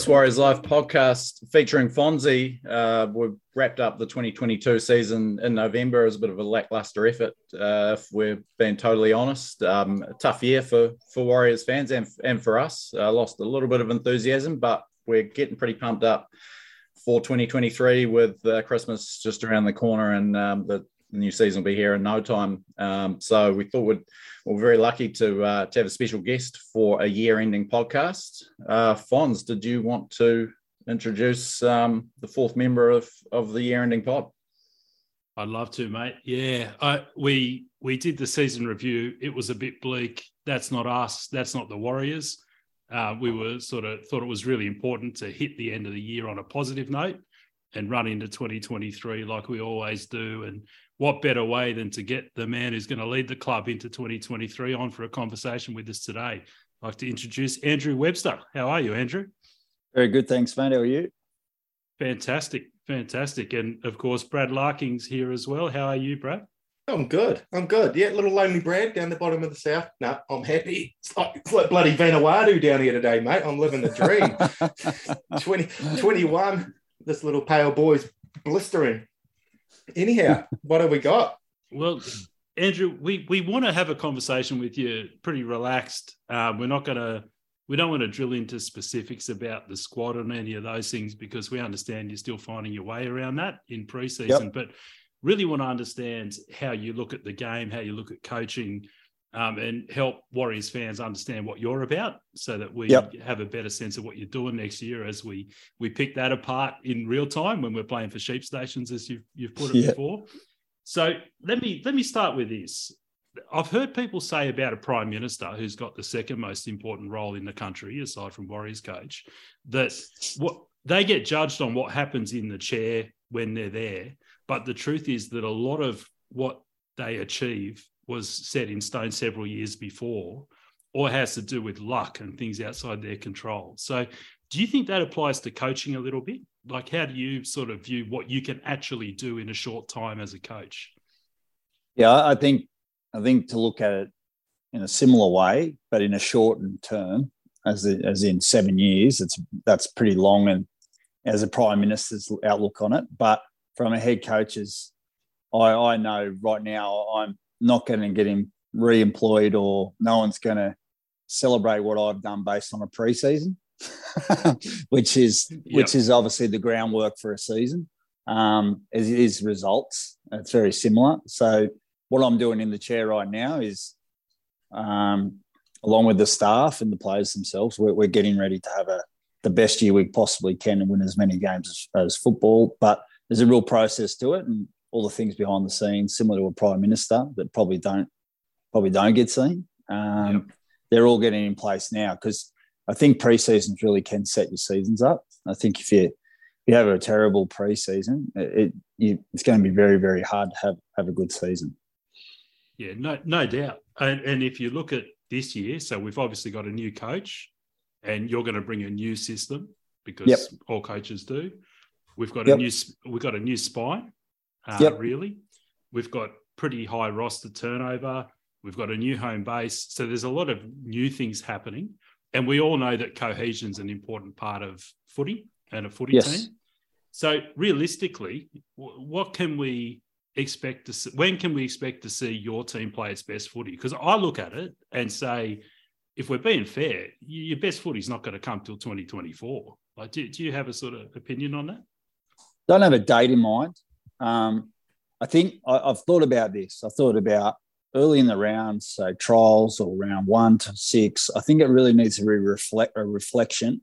This Warriors Life podcast featuring Fonzie. Uh, we've wrapped up the 2022 season in November as a bit of a lackluster effort, uh, if we're being totally honest. Um, a tough year for, for Warriors fans and, and for us. Uh, lost a little bit of enthusiasm, but we're getting pretty pumped up for 2023 with uh, Christmas just around the corner and um, the new season will be here in no time. Um, so we thought we'd, we're very lucky to uh, to have a special guest for a year-ending podcast. Uh, Fonz, did you want to introduce um, the fourth member of of the year-ending pod? I'd love to, mate. Yeah, I, we we did the season review. It was a bit bleak. That's not us. That's not the Warriors. Uh, we were sort of thought it was really important to hit the end of the year on a positive note and run into 2023 like we always do. And what better way than to get the man who's going to lead the club into 2023 on for a conversation with us today? I'd like to introduce Andrew Webster. How are you, Andrew? Very good, thanks, mate. How are you? Fantastic, fantastic. And of course, Brad Larking's here as well. How are you, Brad? I'm good. I'm good. Yeah, little lonely Brad down the bottom of the south. No, I'm happy. It's like, it's like bloody Vanuatu down here today, mate. I'm living the dream. 20, 21, this little pale boy's blistering anyhow, what have we got? Well, Andrew, we we want to have a conversation with you, pretty relaxed. Uh, we're not going to, we don't want to drill into specifics about the squad and any of those things because we understand you're still finding your way around that in preseason. Yep. But really want to understand how you look at the game, how you look at coaching, um, and help Warriors fans understand what you're about, so that we yep. have a better sense of what you're doing next year as we we pick that apart in real time when we're playing for sheep stations, as you've you've put it yep. before. So let me let me start with this. I've heard people say about a prime minister who's got the second most important role in the country, aside from Warriors coach, that what they get judged on what happens in the chair when they're there. But the truth is that a lot of what they achieve was set in stone several years before or has to do with luck and things outside their control. So, do you think that applies to coaching a little bit? Like, how do you sort of view what you can actually do in a short time as a coach? Yeah, I think I think to look at it in a similar way, but in a shortened term, as the, as in seven years, it's that's pretty long, and as a prime minister's outlook on it. But from a head coach's, I I know right now I'm not going to get him re-employed or no one's going to celebrate what I've done based on a preseason, which is yep. which is obviously the groundwork for a season. Um, it is results. It's very similar. So what I'm doing in the chair right now is, um, along with the staff and the players themselves, we're, we're, getting ready to have a the best year we possibly can and win as many games as, as football. But there's a real process to it, and all the things behind the scenes, similar to a prime minister that probably don't probably don't get seen. Um, yep. They're all getting in place now because I think pre-seasons really can set your seasons up. I think if you if you have a terrible pre-season, it, it you, it's going to be very very hard to have have a good season. Yeah, no no doubt. And, and if you look at this year, so we've obviously got a new coach, and you're going to bring a new system because yep. all coaches do. We've got yep. a new we've got a new spine uh, yep. really. We've got pretty high roster turnover. We've got a new home base. So there's a lot of new things happening. And we all know that cohesion is an important part of footy and a footy yes. team. So realistically, what can we expect to see? When can we expect to see your team play its best footy? Because I look at it and say, if we're being fair, your best footy is not going to come till 2024. Like, do, do you have a sort of opinion on that? Don't have a date in mind. Um, I think I, have thought about this. I thought about early in the round, so trials or round one to six. I think it really needs to be reflect a reflection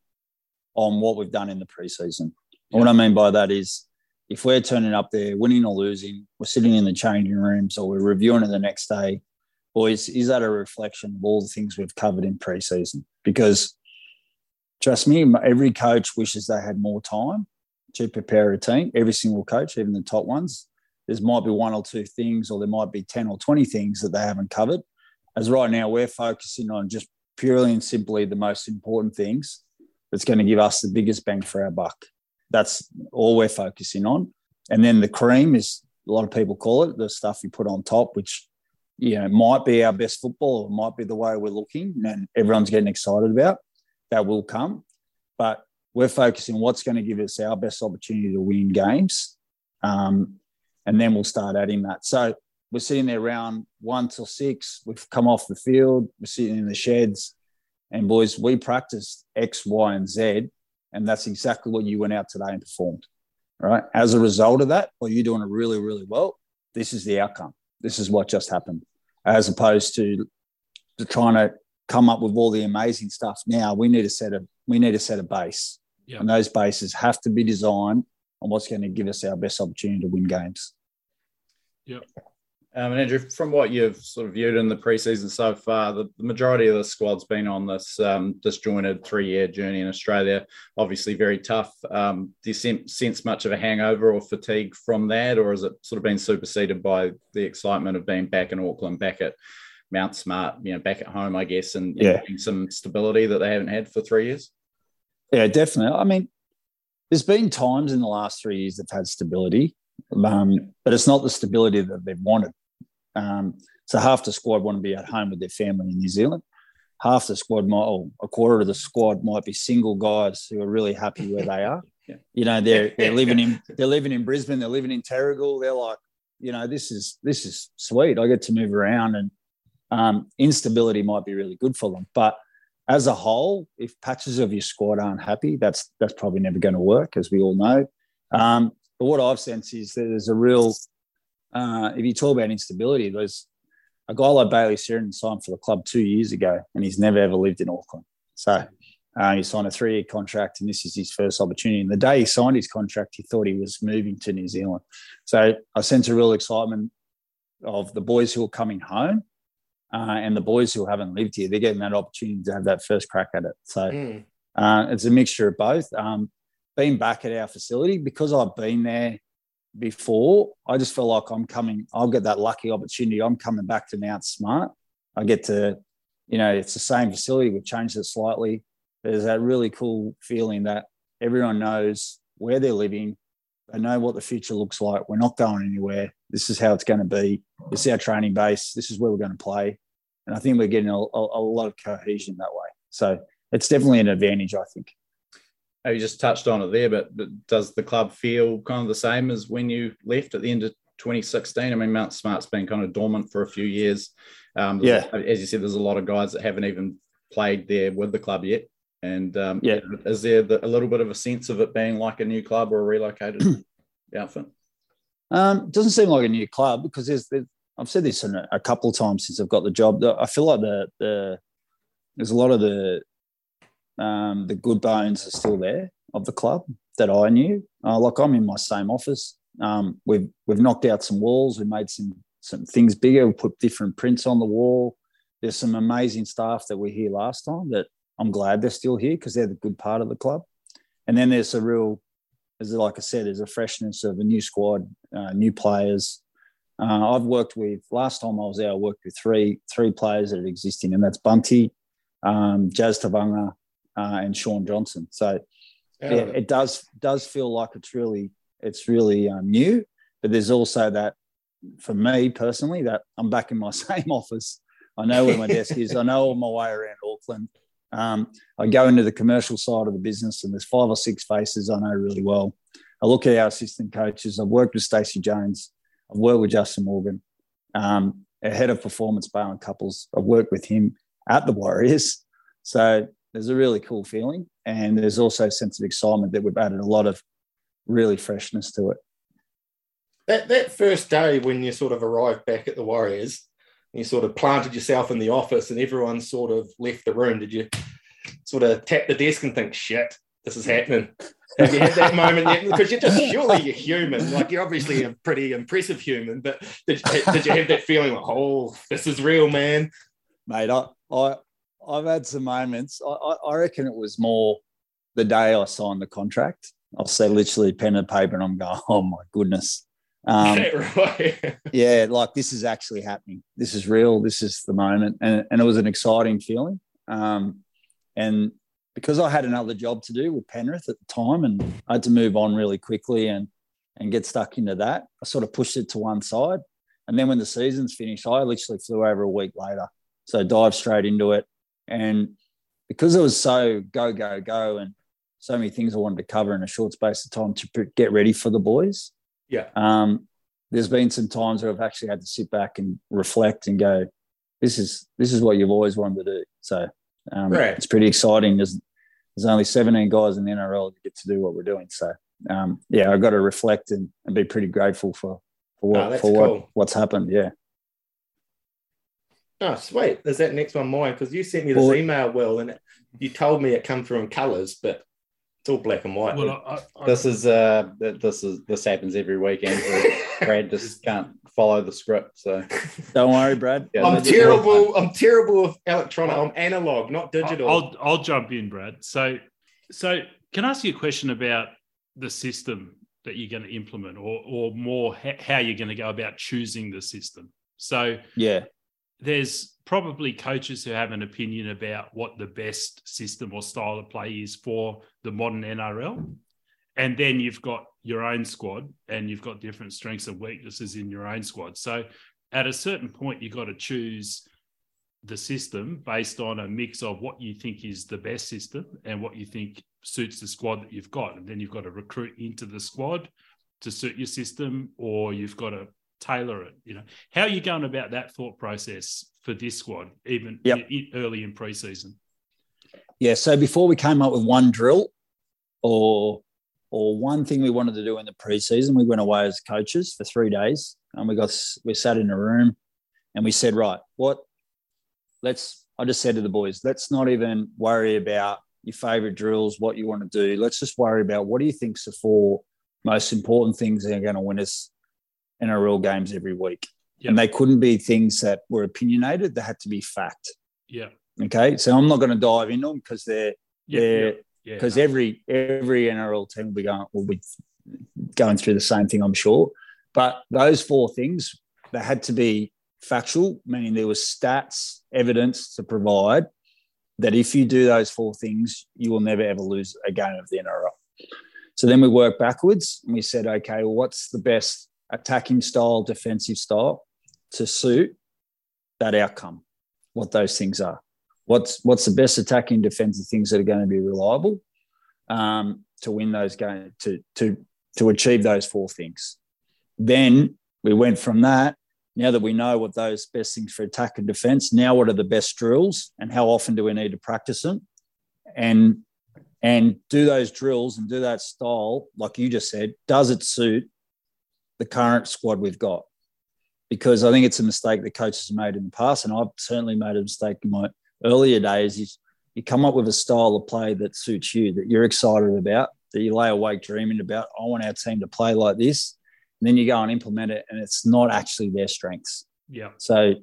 on what we've done in the preseason. Yeah. What I mean by that is if we're turning up there, winning or losing, we're sitting in the changing rooms or we're reviewing it the next day, boys, is that a reflection of all the things we've covered in preseason? Because trust me, every coach wishes they had more time to prepare a team. Every single coach, even the top ones, there might be one or two things, or there might be 10 or 20 things that they haven't covered. As right now, we're focusing on just purely and simply the most important things that's going to give us the biggest bang for our buck. That's all we're focusing on. And then the cream is a lot of people call it the stuff you put on top, which you know might be our best football, or might be the way we're looking, and everyone's getting excited about. That will come, but we're focusing what's going to give us our best opportunity to win games. Um, and then we'll start adding that. So we're sitting there around one till six. We've come off the field. We're sitting in the sheds. And boys, we practiced X, Y, and Z. And that's exactly what you went out today and performed. Right. As a result of that, well, you're doing it really, really well. This is the outcome. This is what just happened. As opposed to, to trying to come up with all the amazing stuff now, we need to set a we need to set a base. Yep. And those bases have to be designed on what's going to give us our best opportunity to win games. Yep. Um, and Andrew, from what you've sort of viewed in the preseason so far, the, the majority of the squad's been on this um, disjointed three-year journey in Australia. Obviously, very tough. Um, do you sense much of a hangover or fatigue from that, or has it sort of been superseded by the excitement of being back in Auckland, back at Mount Smart, you know, back at home, I guess, and, yeah. some stability that they haven't had for three years? Yeah, definitely. I mean, there's been times in the last three years they've had stability, um, but it's not the stability that they've wanted. Um, so half the squad want to be at home with their family in New Zealand. Half the squad might, or a quarter of the squad might be single guys who are really happy where they are. Yeah. You know, they're they're living in they're living in Brisbane, they're living in Terrigal. They're like, you know, this is this is sweet. I get to move around, and um, instability might be really good for them. But as a whole, if patches of your squad aren't happy, that's that's probably never going to work, as we all know. Um, but what I've sensed is that there's a real uh, if you talk about instability, there's a guy like Bayley Sironen signed for the club two years ago, and he's never ever lived in Auckland. So uh, he signed a three-year contract, and this is his first opportunity. And the day he signed his contract, he thought he was moving to New Zealand. So I sense a real excitement of the boys who are coming home uh, and the boys who haven't lived here. They're getting that opportunity to have that first crack at it. So mm. uh, it's a mixture of both. Um, being back at our facility because I've been there before, I just feel like I'm coming, I'll get that lucky opportunity. I'm coming back to Mount Smart. I get to, you know, it's the same facility. We've changed it slightly. There's that really cool feeling that everyone knows where they're living. They know what the future looks like. We're not going anywhere. This is how it's going to be. This is our training base. This is where we're going to play. And I think we're getting a, a, a lot of cohesion that way. So it's definitely an advantage, I think you just touched on it there, but, but does the club feel kind of the same as when you left at the end of 2016? I mean, Mount Smart's been kind of dormant for a few years. Um, yeah. As you said, there's a lot of guys that haven't even played there with the club yet. And um, yeah, is there the, a little bit of a sense of it being like a new club or a relocated outfit? Um, doesn't seem like a new club because there's, there's I've said this a, a, couple of times since I've got the job. I feel like the the there's a lot of the um, the good bones are still there of the club that I knew. Uh, like I'm in my same office. Um, we've we've knocked out some walls. We made some some things bigger. We put different prints on the wall. There's some amazing staff that were here last time that I'm glad they're still here because they're the good part of the club. And then there's a real, as like I said, there's a freshness of a new squad, uh, new players. Uh, I've worked with last time I was there. I worked with three three players that are existing, and that's Bunty, um, Jazz Tevaga, uh, and Shaun Johnson. So yeah, it does does feel like it's really it's really um, new, but there's also that for me personally that I'm back in my same office. I know where my desk is. I know all my way around Auckland. Um, I go into the commercial side of the business, and there's five or six faces I know really well. I look at our assistant coaches. I've worked with Stacey Jones. I've worked with Justin Morgan, um, head of performance, Bailyn Couples. I've worked with him at the Warriors. So there's a really cool feeling. And there's also a sense of excitement that we've added a lot of really freshness to it. That, that first day when you sort of arrived back at the Warriors, you sort of planted yourself in the office and everyone sort of left the room, did you sort of tap the desk and think, shit, this is happening? Have you had that moment yet? Because you're just surely you're human. Like you're obviously a pretty impressive human, but did, did you have that feeling like, oh, this is real, man? Mate, I, I I've had some moments. I, I reckon it was more the day I signed the contract. I'll say literally pen and paper, and I'm going, oh my goodness. Um, right? yeah, like this is actually happening. This is real. This is the moment, and and it was an exciting feeling. Um, and because I had another job to do with Penrith at the time, and I had to move on really quickly and and get stuck into that, I sort of pushed it to one side. And then when the season's finished, I literally flew over a week later. So dive straight into it. And because it was so go, go, go, and so many things I wanted to cover in a short space of time to get ready for the boys. Yeah. Um, there's been some times where I've actually had to sit back and reflect and go, this is this is what you've always wanted to do. So um, Right. it's pretty exciting. There's there's only 17 guys in the NRL that get to do what we're doing. So um, yeah, I've got to reflect and, and be pretty grateful for for what Oh, for what cool. what's happened. Yeah. Oh, sweet. Is that next one mine? Because you sent me this Well- email, Will, and you told me it come through in colours, but it's all black and white. Well, I, I, This is uh, this is this happens every weekend. Brad just can't follow the script, so Don't worry, Brad. Yeah, I'm terrible. I'm terrible with electronic. I'm analog, not digital. I'll I'll jump in, Brad. So so can I ask you a question about the system that you're going to implement, or or more ha- how you're going to go about choosing the system? So Yeah. there's probably coaches who have an opinion about what the best system or style of play is for the modern NRL. And then you've got your own squad and you've got different strengths and weaknesses in your own squad. So at a certain point, you've got to choose the system based on a mix of what you think is the best system and what you think suits the squad that you've got. And then you've got to recruit into the squad to suit your system, or you've got to tailor it. You know, how are you going about that thought process for this squad, even Yep. i- i- early in preseason? Yeah. So before we came up with one drill or or one thing we wanted to do in the preseason, we went away as coaches for three days and we got we sat in a room and we said, right, what let's I just said to the boys, let's not even worry about your favorite drills, what you want to do. Let's just worry about what do you think's the four most important things that are going to win us NRL games every week. Yep. And they couldn't be things that were opinionated, they had to be fact. Yeah, Okay. So I'm not going to dive into them because they're yeah, because every every NRL team will be going will be going through the same thing, I'm sure. But those four things they had to be factual, meaning there was stats, evidence to provide that if you do those four things, you will never ever lose a game of the NRL. So then we worked backwards and we said, okay, well, what's the best attacking style, defensive style to suit that outcome? What those things are what's what's the best attacking defensive things that are going to be reliable um, to win those games to to to achieve those four things. Then we went from that. Now that we know what those best things for attack and defense, now what are the best drills and how often do we need to practice them? And and do those drills and do that style, like you just said, does it suit the current squad we've got? Because I think it's a mistake that coaches have made in the past, and I've certainly made a mistake in my earlier days is you come up with a style of play that suits you, that you're excited about, that you lay awake dreaming about. I want our team to play like this. And then you go and implement it, and it's not actually their strengths. yeah, So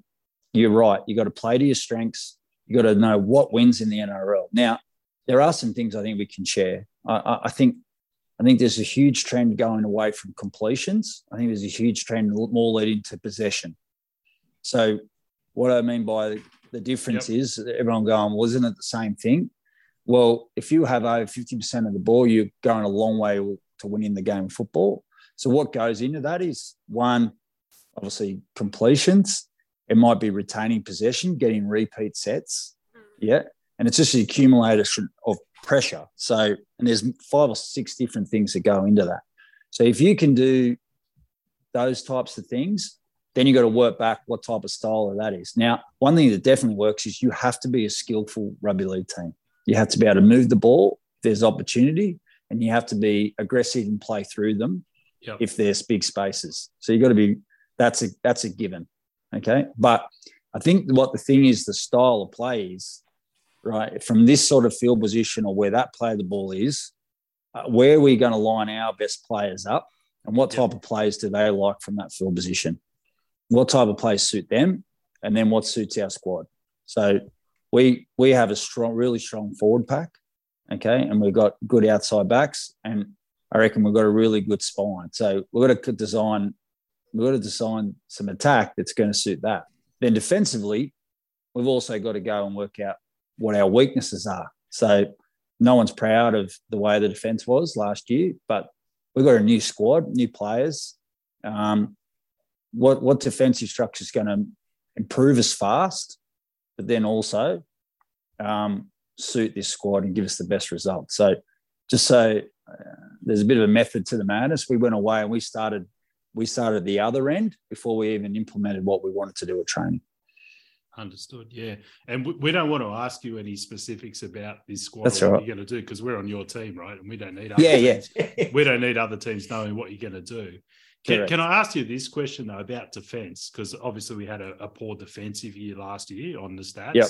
you're right. You've got to play to your strengths. You've got to know what wins in the NRL. Now, there are some things I think we can share. I, I, I think I think there's a huge trend going away from completions. I think there's a huge trend more leading to possession. So what I mean by the difference is everyone going, well, isn't it the same thing? Well, if you have over 50% of the ball, you're going a long way to winning the game of football. So what goes into that is one, obviously completions. It might be retaining possession, getting repeat sets. Mm. Yeah. And it's just the accumulation of pressure. So, and there's five or six different things that go into that. So if you can do those types of things, then you got to work back what type of style of that is. Now, one thing that definitely works is you have to be a skillful rugby league team. You have to be able to move the ball if there's opportunity, and you have to be aggressive and play through them Yep. if there's big spaces. So you got to be that's a that's a given. Okay. But I think what the thing is the style of play is, right, from this sort of field position or where that play the ball is, uh, where are we going to line our best players up and what type of players do they like from that field position? What type of plays suit them? And then what suits our squad? So we we have a strong, really strong forward pack. Okay. And we've got good outside backs. And I reckon we've got a really good spine. So we've got to design, we've got to design some attack that's going to suit that. Then defensively, we've also got to go and work out what our weaknesses are. So no one's proud of the way the defense was last year, but we've got a new squad, new players. Um, what what defensive structure is going to improve us fast, but then also um, suit this squad and give us the best result. So just so uh, there's a bit of a method to the madness. We went away and we started we started the other end before we even implemented what we wanted to do at training. Understood. Yeah, and we, we don't want to ask you any specifics about this squad That's or what right. you're going to do because we're on your team, right? And we don't need. Other Yeah, yeah. teams. We don't need other teams knowing what you're going to do. Can, can I ask you this question though about defense? Because obviously we had a, a poor defensive year last year on the stats. Yep.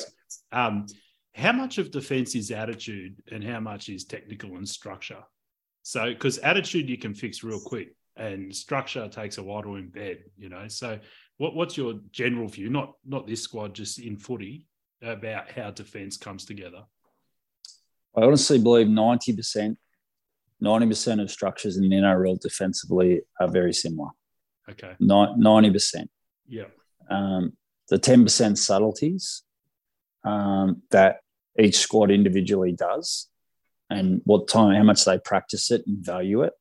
Um, how much of defense is attitude and how much is technical and structure? So, because attitude you can fix real quick, and structure takes a while to embed. You know, so what, what's your general view? Not not this squad, just in footy about how defense comes together. I honestly believe 90%, 90% of structures in the NRL defensively are very similar. Okay. Ni- 90%. Yeah. Um, the 10% subtleties um, that each squad individually does and what time, how much they practice it and value it,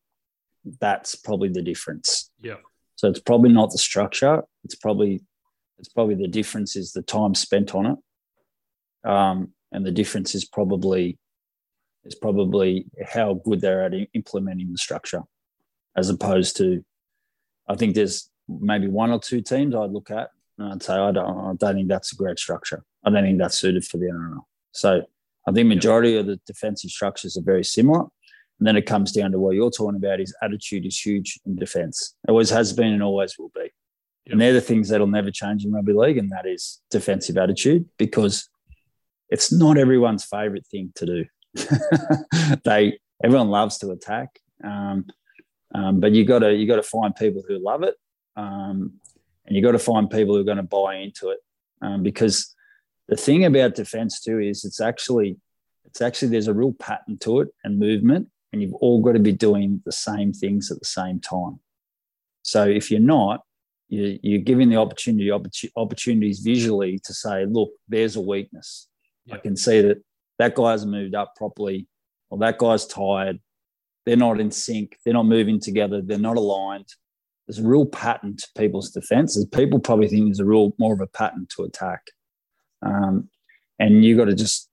that's probably the difference. Yeah. So it's probably not the structure. It's probably it's probably the difference is the time spent on it, um, and the difference is probably is probably how good they're at implementing the structure, as opposed to, I think there's maybe one or two teams I'd look at and I'd say I don't I don't think that's a great structure. I don't think that's suited for the NRL. So I think majority of the defensive structures are very similar. And then it comes down to what you're talking about is attitude is huge in defense. It always has been and always will be. And they're the things that'll never change in rugby league, and that is defensive attitude because it's not everyone's favorite thing to do. they everyone loves to attack, um, um, but you got to you got to find people who love it, um, and you got to find people who are going to buy into it. Um, because the thing about defense too is it's actually it's actually there's a real pattern to it and movement, and you've all got to be doing the same things at the same time. So if you're not, you, you're giving the opportunity opportunities visually to say, look, there's a weakness. I can see that that guy hasn't moved up properly, or that guy's tired. They're not in sync. They're not moving together. They're not aligned. There's a real pattern to people's defenses. People probably think there's a real more of a pattern to attack, um, and you've got to just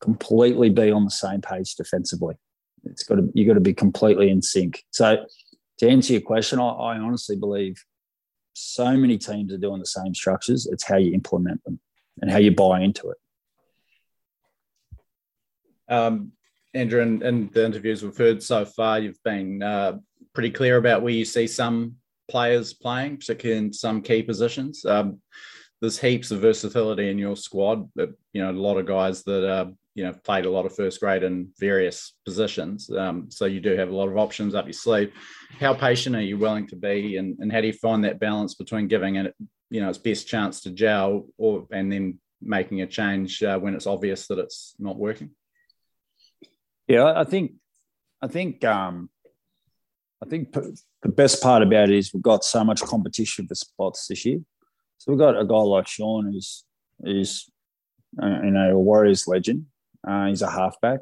completely be on the same page defensively. It's got to you got to be completely in sync. So to answer your question, I, I honestly believe so many teams are doing the same structures. It's how you implement them and how you buy into it. Um, Andrew, in, in the interviews we've heard so far, you've been uh, pretty clear about where you see some players playing, particularly in some key positions. Um, there's heaps of versatility in your squad. But, you know, a lot of guys that uh, you know played a lot of first grade in various positions. Um, so you do have a lot of options up your sleeve. How patient are you willing to be, and, and how do you find that balance between giving it, you know, its best chance to gel, or and then making a change uh, when it's obvious that it's not working? Yeah, I think, I think, um, I think the best part about it is we've got so much competition for spots this year. So we've got a guy like Shaun who's who's uh, you know a Warriors legend. Uh, he's a halfback,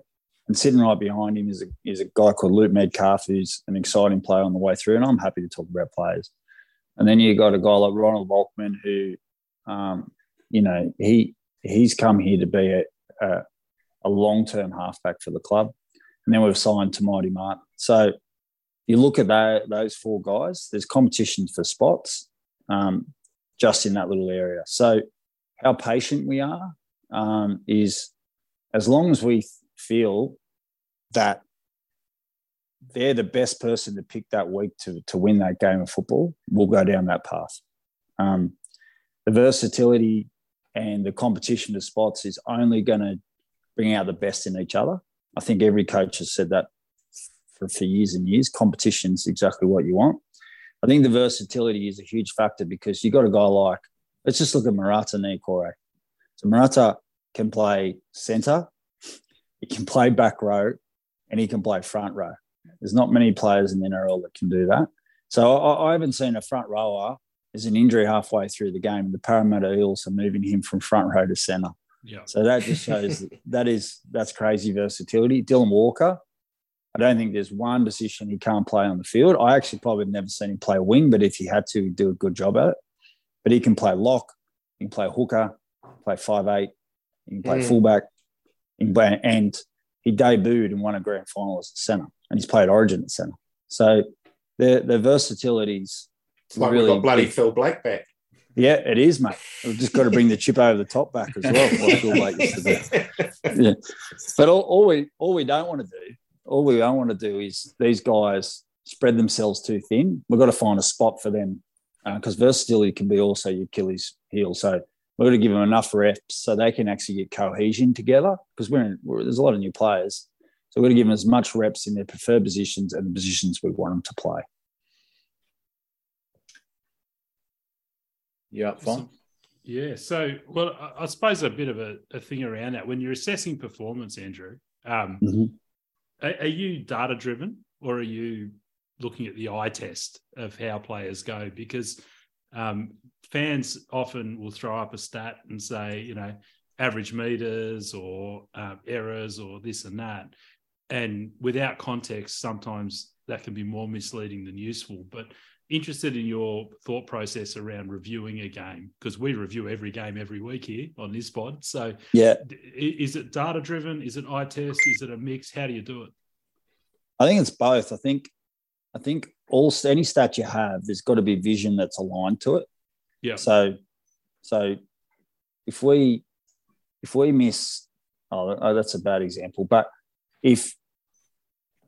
and sitting right behind him is a is a guy called Luke Metcalf, who's an exciting player on the way through. And I'm happy to talk about players. And then you got a guy like Ronald Volkman, who, um, you know, he he's come here to be a, a a long term halfback for the club. And then we've signed Te Maire Martin. So you look at that, those four guys, there's competition for spots um, just in that little area. So how patient we are um, is as long as we feel that they're the best person to pick that week to, to win that game of football, we'll go down that path. Um, the versatility and the competition for spots is only going to bring out the best in each other. I think every coach has said that for, for years and years. Competition is exactly what you want. I think the versatility is a huge factor because you've got a guy like, let's just look at Marata Niukore. So Marata can play centre, he can play back row, and he can play front row. There's not many players in the NRL that can do that. So I, I haven't seen a front rower. There's an injury halfway through the game. The Parramatta Eels are moving him from front row to centre. Yeah. So that just shows that is that's crazy versatility. Dylan Walker, I don't think there's one position he can't play on the field. I actually probably have never seen him play wing, but if he had to, he'd do a good job at it. But he can play lock, he can play hooker, play five eight, he can play Mm. fullback, he can play, and he debuted and won a grand final as a centre, and he's played Origin at centre. So their their versatility's It's like really we've got bloody big. Phil Blake back. Yeah, it is, mate. We've just got to bring the chip over the top back as well. Phil Blake used to do. Yeah. But all, all we all we don't want to do, all we don't want to do is these guys spread themselves too thin. We've got to find a spot for them because versatility can be also your Achilles heel. So we've got to give them enough reps so they can actually get cohesion together because we're, in, we're there's a lot of new players. So we've got to give them as much reps in their preferred positions and the positions we want them to play. Yeah, up, Fon? Yeah. So, well, I, I suppose a bit of a, a thing around that when you're assessing performance, Andrew, um, Mhm. are, are you data driven or are you looking at the eye test of how players go? Because um, fans often will throw up a stat and say, you know, average meters or um, errors or this and that. And without context, sometimes that can be more misleading than useful. But interested in your thought process around reviewing a game because we review every game every week here on this pod. So, Yeah, is it data driven? Is it eye test? Is it a mix? How do you do it? I think it's both. I think I think all any stat you have, there's got to be vision that's aligned to it. Yeah. So, so if we if we miss, oh, oh, that's a bad example. But if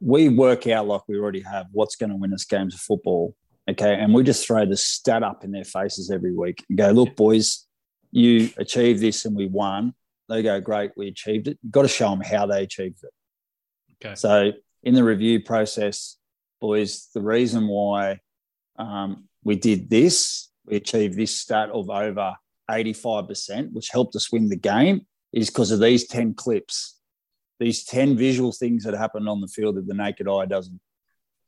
we work out like we already have what's going to win us games of football, okay, and we just throw the stat up in their faces every week and go, look, boys, you achieved this and we won. They go, great, we achieved it. You've got to show them how they achieved it. Okay. So in the review process, boys, the reason why um, we did this, we achieved this stat of over 85%, which helped us win the game, is because of these 10 clips, these 10 visual things that happened on the field that the naked eye doesn't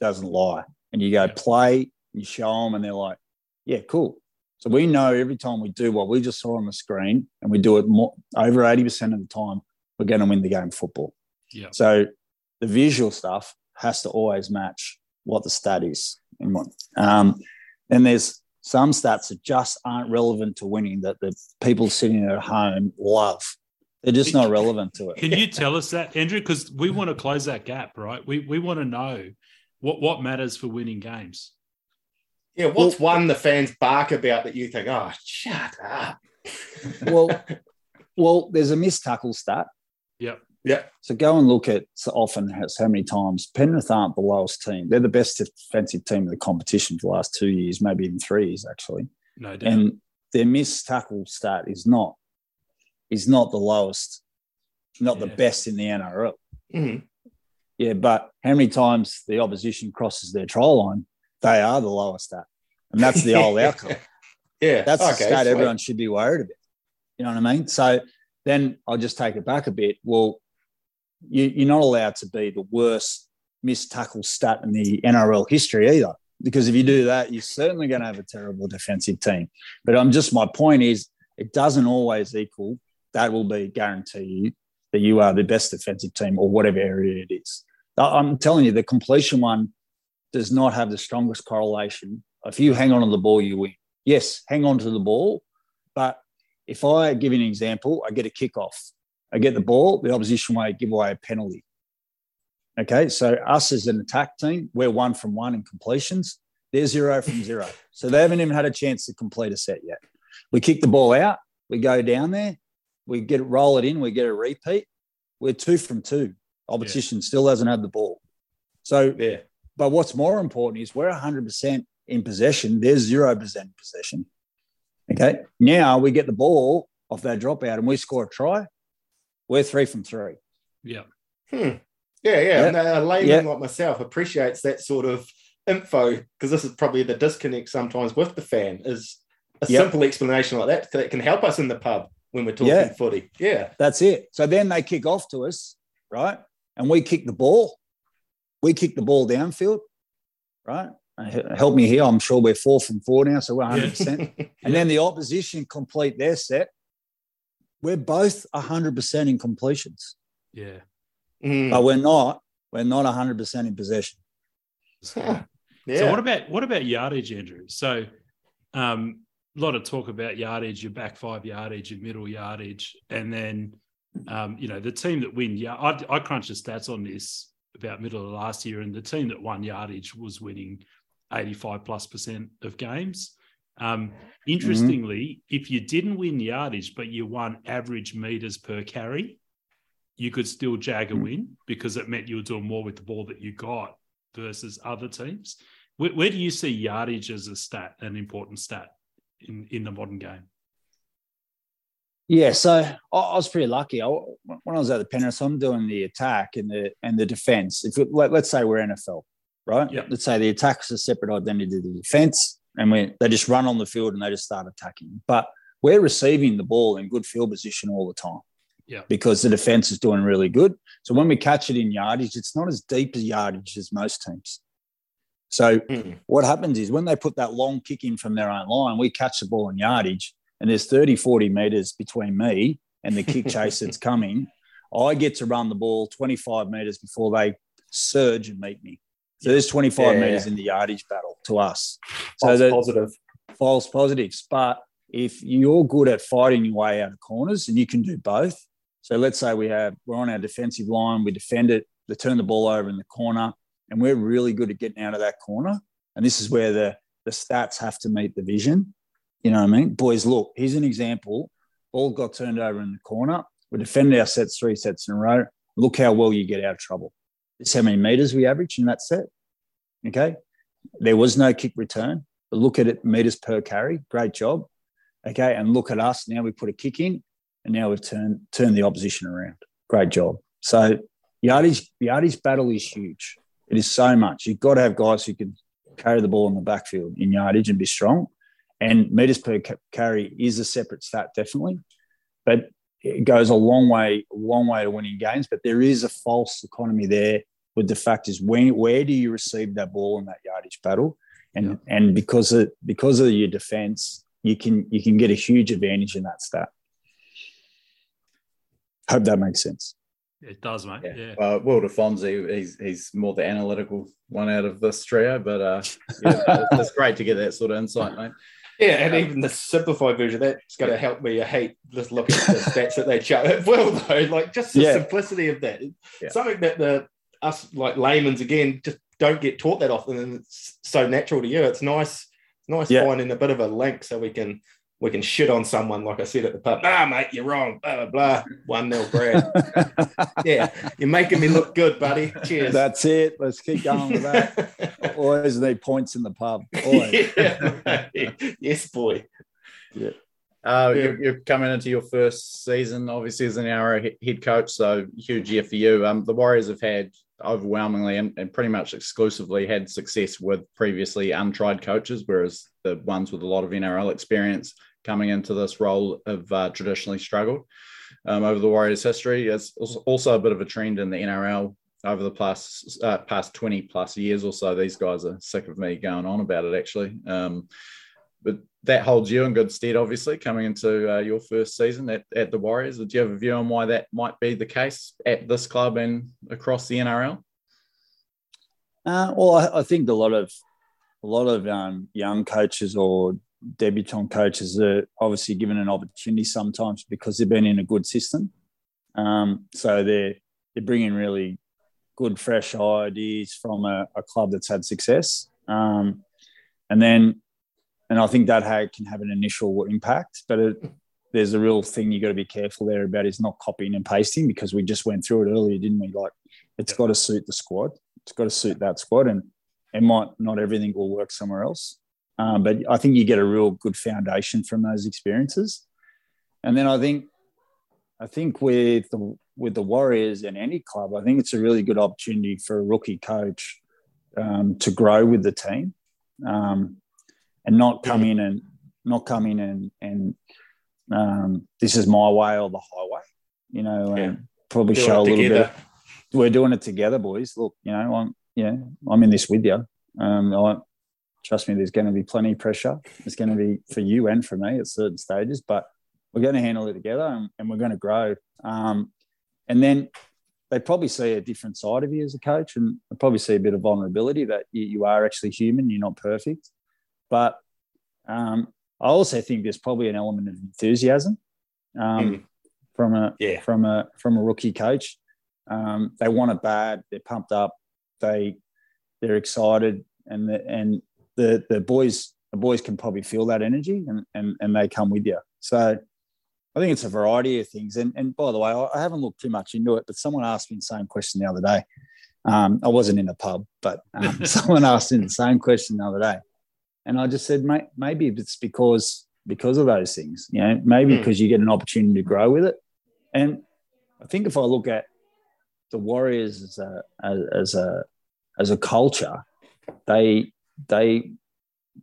doesn't lie. And you go play, you show them, and they're like, yeah, cool. So we know every time we do what we just saw on the screen, and we do it more over 80% of the time, we're going to win the game of football. Yeah. So the visual stuff has to always match what the stat is. And what, um, and there's some stats that just aren't relevant to winning that the people sitting at home love. They're just not relevant to it. Can you tell us that, Andrew? Because we want to close that gap, right? We we want to know what what matters for winning games. Yeah, what's one the fans bark about that you think, oh, shut up? Well, well, there's a missed tackle stat. Yep. Yeah. So go and look at so often has how many times Penrith aren't the lowest team. They're the best defensive team in the competition for the last two years, maybe even three years actually. No doubt. and their missed tackle stat is not is not the lowest, not the best in the NRL. Mhm. Yeah, but how many times the opposition crosses their trial line, they are the lowest at, and that's the old outcome. Yeah, That's the okay, stat sweet. everyone should be worried about. You know what I mean? So then I'll just take it back a bit. Well, you, you're not allowed to be the worst missed tackle stat in the NRL history either, because if you do that, you're certainly going to have a terrible defensive team. But I'm just my point is, it doesn't always equal. That will be guarantee you that you are the best defensive team or whatever area it is. I'm telling you, the completion one does not have the strongest correlation. If you hang on to the ball, you win yes, hang on to the ball. But if I give you an example, I get a kickoff, I get the ball, the opposition way give away a penalty. Okay, so us as an attack team, we're one from one in completions. They're zero from zero. So they haven't even had a chance to complete a set yet. We kick the ball out, we go down there, we get it, roll it in, we get a repeat. We're two from two. Opposition still hasn't had the ball. So Yeah. but what's more important is we're 100% in possession. There's 0% possession. Okay. Now we get the ball off that dropout and we score a try. We're three from three. yeah. Hmm. Yeah, yeah. Yeah. And a layman Yeah. like myself appreciates that sort of info because this is probably the disconnect sometimes with the fan is a Yep. simple explanation like that that can help us in the pub when we're talking Yeah. footy. Yeah. That's it. So then they kick off to us, right? And we kick the ball. We kick the ball downfield, right? Help me here. I'm sure we're four from four now, so we're 100%. And then the opposition complete their set. We're both 100% in completions, Yeah. Mm. but we're not. We're not 100% in possession. Huh. Yeah. So what about what about yardage, Andrew? So um, a lot of talk about yardage, your back five yardage, your middle yardage, and then Um, you know, the team that win, yeah, I, I crunched the stats on this about middle of last year, and the team that won yardage was winning 85 plus percent of games. Um, interestingly, mm-hmm. if you didn't win yardage, but you won average meters per carry, you could still jag a mm-hmm. win because it meant you were doing more with the ball that you got versus other teams. Where, where do you see yardage as a stat, an important stat in, in the modern game? Yeah, so I, was pretty lucky. I, when I was at the Penrith, I'm doing the attack and the and the defense. If it, let, us say we're NFL, right? Yeah. Let's say the attack is a separate identity to the defense, and we they just run on the field and they just start attacking. But we're receiving the ball in good field position all the time. Yeah. Because the defense is doing really good. So when we catch it in yardage, it's not as deep as yardage as most teams. So mm. what happens is when they put that long kick in from their own line, we catch the ball in yardage and there's 30, 40 meters between me and the kick chase that's coming. I get to run the ball 25 meters before they surge and meet me. So there's 25 yeah. meters in the yardage battle to us. False so positive. False positives. But if you're good at fighting your way out of corners and you can do both, so let's say we have we're on our defensive line, we defend it, they turn the ball over in the corner, and we're really good at getting out of that corner. And this is where the the stats have to meet the vision. You know what I mean? Boys, look, here's an example. Ball got turned over in the corner. We defended our sets three sets in a row. Look how well you get out of trouble. This how many meters we average and that's it. Okay. There was no kick return, but look at it meters per carry. Great job. Okay. And look at us. Now we put a kick in and now we've turned turn the opposition around. Great job. So yardage yardage battle is huge. It is so much. You've got to have guys who can carry the ball in the backfield in yardage and be strong. And meters per carry is a separate stat, definitely, but it goes a long way, long way to winning games. But there is a false economy there with the fact is when where do you receive that ball in that yardage battle, and yeah. and because of because of your defense, you can you can get a huge advantage in that stat. Hope that makes sense. It does, mate. Yeah. yeah. Uh, Will Fonzie, he's he's more the analytical one out of this trio, but uh, yeah, it's great to get that sort of insight, mate. Yeah, and um, even the simplified version that's going to help me. I hate just looking at the stats that they show. It will though, like just the yeah. simplicity of that. Yeah. Something that the us like layman's again just don't get taught that often, and it's so natural to you. It's nice, nice yeah. finding a bit of a link so we can we can shit on someone, like I said at the pub. Ah, mate, you're wrong. Blah blah blah. One nil, Brad. yeah, you're making me look good, buddy. Cheers. That's it. Let's keep going with that. Always need points in the pub. Always. yeah, yes, boy. Yeah. Uh, yeah. you're, you're, coming into your first season, obviously, as an hour head coach. So huge year for you. Um, the Warriors have had overwhelmingly and, and, pretty much exclusively had success with previously untried coaches, whereas the ones with a lot of NRL experience coming into this role have uh, traditionally struggled um, over the Warriors' history. It's also a bit of a trend in the NRL over the past uh, past 20 plus years or so. These guys are sick of me going on about it, actually. Um, but that holds you in good stead, obviously, coming into uh, your first season at, at the Warriors. Do you have a view on why that might be the case at this club and across the NRL? Uh, well, I, I, think a lot of a lot of um, young coaches or debutant coaches are obviously given an opportunity sometimes because they've been in a good system. Um, so they're they're bringing really good, fresh ideas from a, a club that's had success. Um, and then and I think that can have an initial impact. But it, there's a real thing you got to be careful there about is not copying and pasting because we just went through it earlier, didn't we? Like it's got to suit the squad. It's got to suit that squad, and it might not everything will work somewhere else. Um, but I think you get a real good foundation from those experiences. And then I think, I think with the with the Warriors and any club, I think it's a really good opportunity for a rookie coach um, to grow with the team. Um, and not come in and not come in and and um, this is my way or the highway, you know, and yeah. probably Do show a little together. bit. We're doing it together, boys. Look, you know, I'm yeah, I'm in this with you. Um, I, trust me, there's going to be plenty of pressure. It's going to be for you and for me at certain stages, but we're going to handle it together and, and we're going to grow. Um, and then they probably see a different side of you as a coach and probably see a bit of vulnerability that you, you are actually human, you're not perfect. But um, I also think there's probably an element of enthusiasm um, mm. from a Yeah. from a from a rookie coach. Um, they want it bad. They're pumped up. They they're excited, and the, and the the boys the boys can probably feel that energy, and and and they come with you. So I think it's a variety of things. And and by the way, I, haven't looked too much into it, but someone asked me the same question the other day. Um, I wasn't in a pub, but um, someone asked me the same question the other day, and I just said, maybe it's because because of those things. You know, maybe Hmm. because you get an opportunity to grow with it. And I think if I look at the Warriors as a as, a as a culture, they they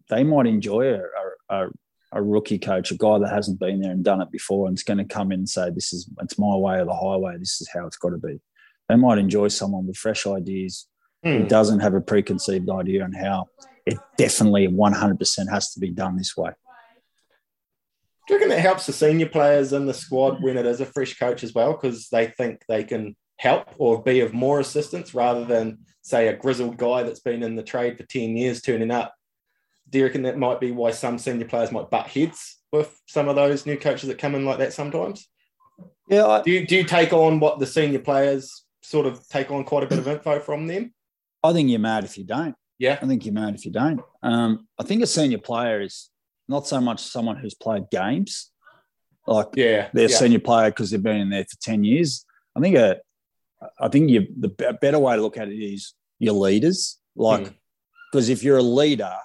they might enjoy a, a, a rookie coach, a guy that hasn't been there and done it before, and is going to come in and say, "This is it's my way or the highway. This is how it's got to be." They might enjoy someone with fresh ideas who Hmm. doesn't have a preconceived idea on how it definitely 100% has to be done this way. Do you reckon that helps the senior players in the squad when it is a fresh coach as well? Because they think they can help or be of more assistance rather than, say, a grizzled guy that's been in the trade for 10 years turning up. Do you reckon that might be why some senior players might butt heads with some of those new coaches that come in like that sometimes? Yeah, I, Do you, do you take on what the senior players sort of take on quite a bit of info from them? I think you're mad if you don't. Yeah. I think you're mad if you don't. Um, I think a senior player is not so much someone who's played games, like Yeah. they're yeah. senior player because they've been in there for 10 years. I think a, I think you the better way to look at it is your leaders. Like, Hmm. because if you're a leader,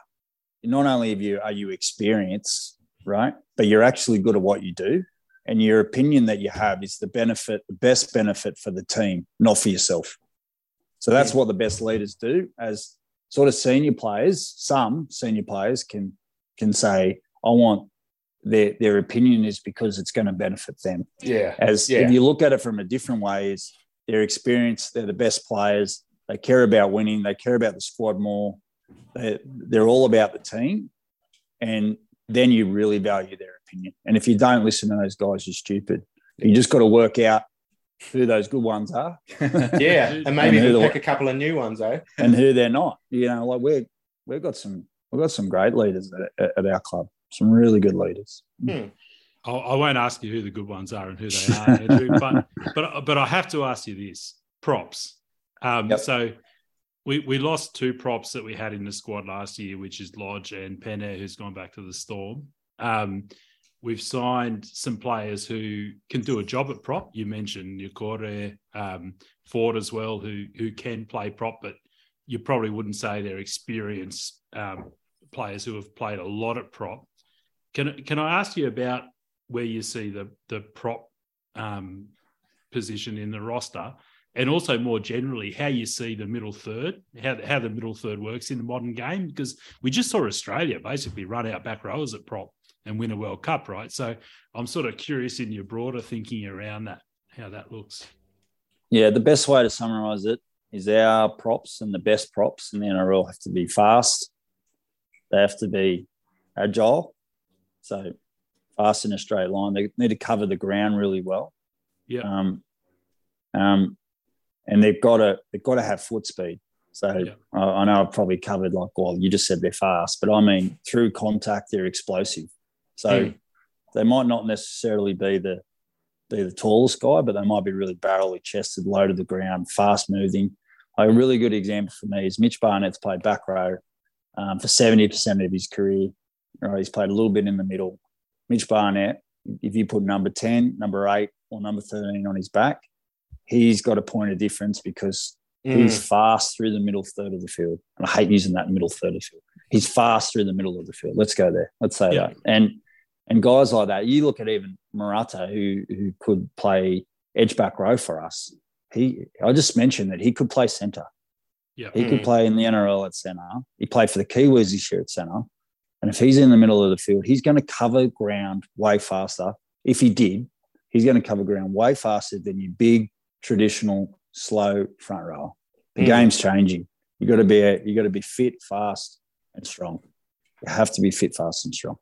not only have you are you experienced, right, but you're actually good at what you do, and your opinion that you have is the benefit, the best benefit for the team, not for yourself. So that's what the best leaders do. As sort of senior players, some senior players can can say, "I want." Their, their opinion is because it's going to benefit them Yeah. as Yeah. if you look at it from a different way is they're experienced they're the best players they care about winning they care about the squad more they, they're all about the team and then you really value their opinion and if you don't listen to those guys you're stupid you just got to work out who those good ones are Yeah. And maybe And who even pick a couple of new ones, eh? and who they're not you know like we're we've got some we've got some great leaders at, at our club some really good leaders I, I won't ask you who the good ones are and who they are, Andrew, but but but I have to ask you this: props. Um, Yep. So we we lost two props that we had in the squad last year, which is Lodge and Penner, who's gone back to the Storm. Um, we've signed some players who can do a job at prop. You mentioned Niukore, um, Ford as well, who who can play prop, but you probably wouldn't say they're experienced um, players who have played a lot at prop. Can can I ask you about where you see the the prop um, position in the roster, and also more generally how you see the middle third, how how the middle third works in the modern game? Because we just saw Australia basically run out back rowers at prop and win a World Cup, right? So I'm sort of curious in your broader thinking around that, how that looks. Yeah, the best way to summarize it is our props and the best props in the NRL have to be fast. They have to be agile. So fast in a straight line. They need to cover the ground really well. Yeah. Um, um, and they've got to they've got to have foot speed. So Yeah. I, I know I've probably covered like, well, you just said they're fast, but I mean through contact they're explosive. So Mm. they might not necessarily be the be the tallest guy, but they might be really barrelly chested, low to the ground, fast moving. A really good example for me is Mitch Barnett's played back row um, for 70% of his career. Right, he's played a little bit in the middle. Mitch Barnett, if you put number 10, number eight, or number 13 on his back, he's got a point of difference because Mm. he's fast through the middle third of the field. And I hate using that middle third of the field. He's fast through the middle of the field. Let's go there. Let's say Yeah. that. And and guys like that, you look at even Marata, who who could play edge back row for us. He I just mentioned that he could play centre. Yeah. He could Mm. play in the NRL at centre. He played for the Kiwis this year at centre. And if he's in the middle of the field, he's going to cover ground way faster. If he did, he's going to cover ground way faster than your big traditional slow front row. The Mm. game's changing. You got to be a, you got to be fit, fast, and strong. You have to be fit, fast, and strong.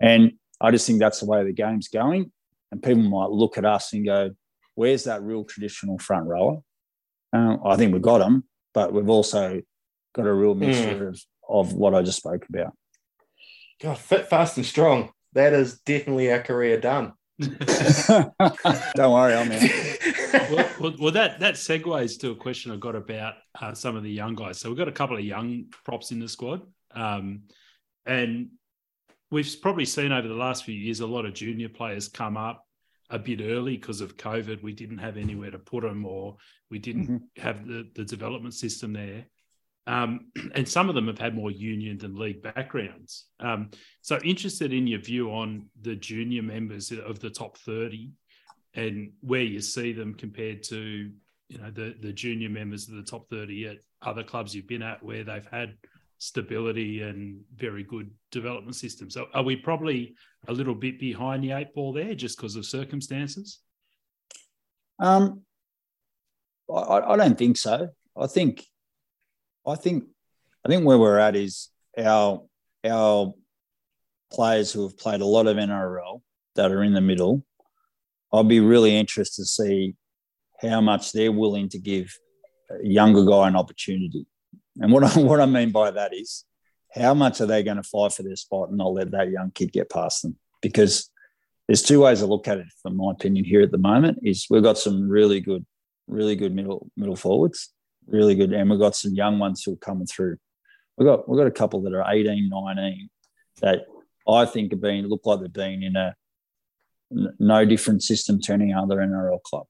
And I just think that's the way the game's going. And people might look at us and go, "Where's that real traditional front rower?" Uh, I think we've got them, but we've also got a real mixture of, of what I just spoke about. God, fit, fast, and strong. That is definitely our career done. Don't worry, I'm out. well, well, well, that that segues to a question I got about uh, some of the young guys. So we've got a couple of young props in the squad, um, and we've probably seen over the last few years a lot of junior players come up a bit early because of COVID. We didn't have anywhere to put them, or we didn't mm-hmm. have the, the development system there. Um, and some of them have had more union than league backgrounds. Um, so, interested in your view on the junior members of the top 30 and where you see them compared to you know the, the junior members of the top 30 at other clubs you've been at where they've had stability and very good development systems. So, are we probably a little bit behind the eight ball there just because of circumstances? Um, I, I don't think so. I think I think I think where we're at is our our players who have played a lot of NRL that are in the middle. I'd be really interested to see how much they're willing to give a younger guy an opportunity. And what I, what I mean by that is how much are they going to fight for their spot and not let that young kid get past them? Because there's two ways to look at it, from my opinion, here at the moment, is we've got some really good, really good middle middle forwards really good. And we've got some young ones who are coming through. We've got we've got a couple that are 18, 19 that I think have been look like they've been in a no different system to any other NRL club.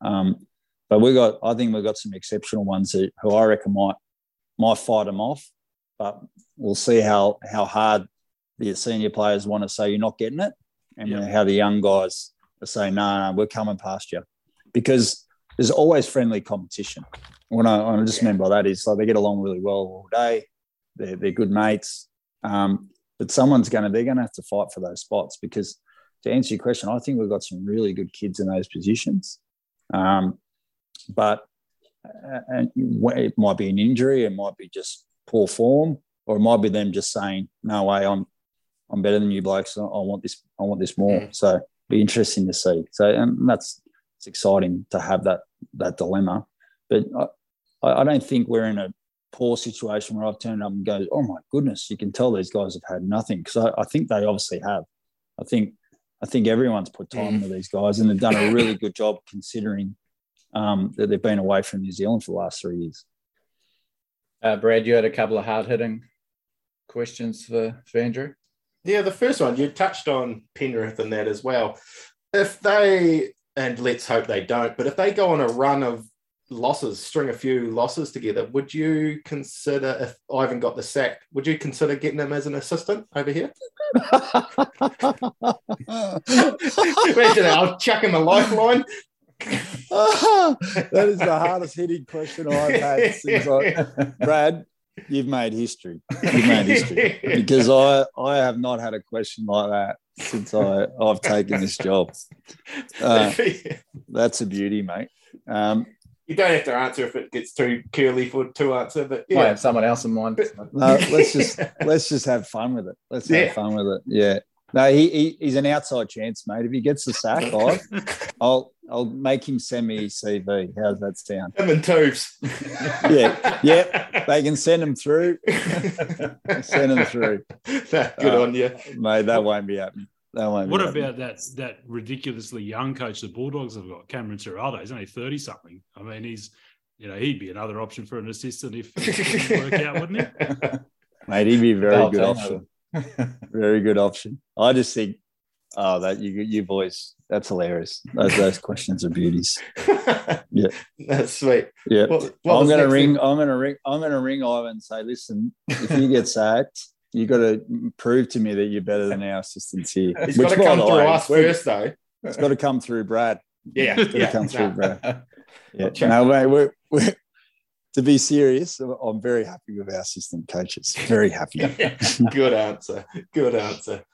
Um, but we got I think we've got some exceptional ones that, who I reckon might might fight them off. But we'll see how how hard the senior players want to say you're not getting it, and yeah. how the young guys are saying no, nah, no, we're coming past you, because there's always friendly competition what I, what I just mean by that is like they get along really well all day. They're, they're good mates. Um, but someone's going to, they're going to have to fight for those spots because to answer your question, I think we've got some really good kids in those positions. Um, but and it might be an injury, it might be just poor form, or it might be them just saying, "No way, I'm I'm better than you blokes. I want this. I want this more." Mm. So be interesting to see. So and that's it's exciting to have that that dilemma. But I, I don't think we're in a poor situation where I've turned up and goes, oh my goodness, you can tell these guys have had nothing because I, I, think they obviously have. I think I think everyone's put time into these guys and they've done a really good job considering um, that they've been away from New Zealand for the last three years. Uh, Brad, you had a couple of hard hitting questions for, for Andrew. Yeah, the first one you touched on Penrith and that as well. If they and let's hope they don't, but if they go on a run of losses, string a few losses together, would you consider if Ivan got the sack, would you consider getting him as an assistant over here? Imagine I'll chuck him a lifeline. that is the hardest hitting question I've had since I Brad, you've made history. You've made history. Because I I have not had a question like that since I, I've taken this job. Uh, that's a beauty, mate. Um, you don't have to answer if it gets too curly for to answer, but yeah. I have someone else in mind. no, let's just let's just have fun with it. Let's yeah. have fun with it. Yeah. No, he, he, he's an outside chance, mate. If he gets the sack, I'll, I'll I'll make him send me his CV. How's that sound? Him and Tubes. yeah, yeah. They can send him through. send him through. good uh, on you, mate. That won't be happening. That won't. What about that that ridiculously young coach the Bulldogs have got, Cameron Ciraldo? He's only thirty something. I mean, he's you know he'd be another option for an assistant if it didn't work out, wouldn't he? Mate, he'd be a very good option. very good option. I just think, oh, that you you boys, that's hilarious. Those those questions are beauties. Yeah, that's sweet. Yeah, what, what I'm gonna ring. Thing? I'm gonna ring. I'm gonna ring Ivan and say, listen, if you get sacked you got to prove to me that you're better than our assistants here. It's got to come through way, us first, though. It's got to come through Brad. Yeah, it's got to come through Brad. Yeah, no, mate, we're, we're, to be serious, I'm very happy with our assistant coaches. Very happy. Good answer. Good answer.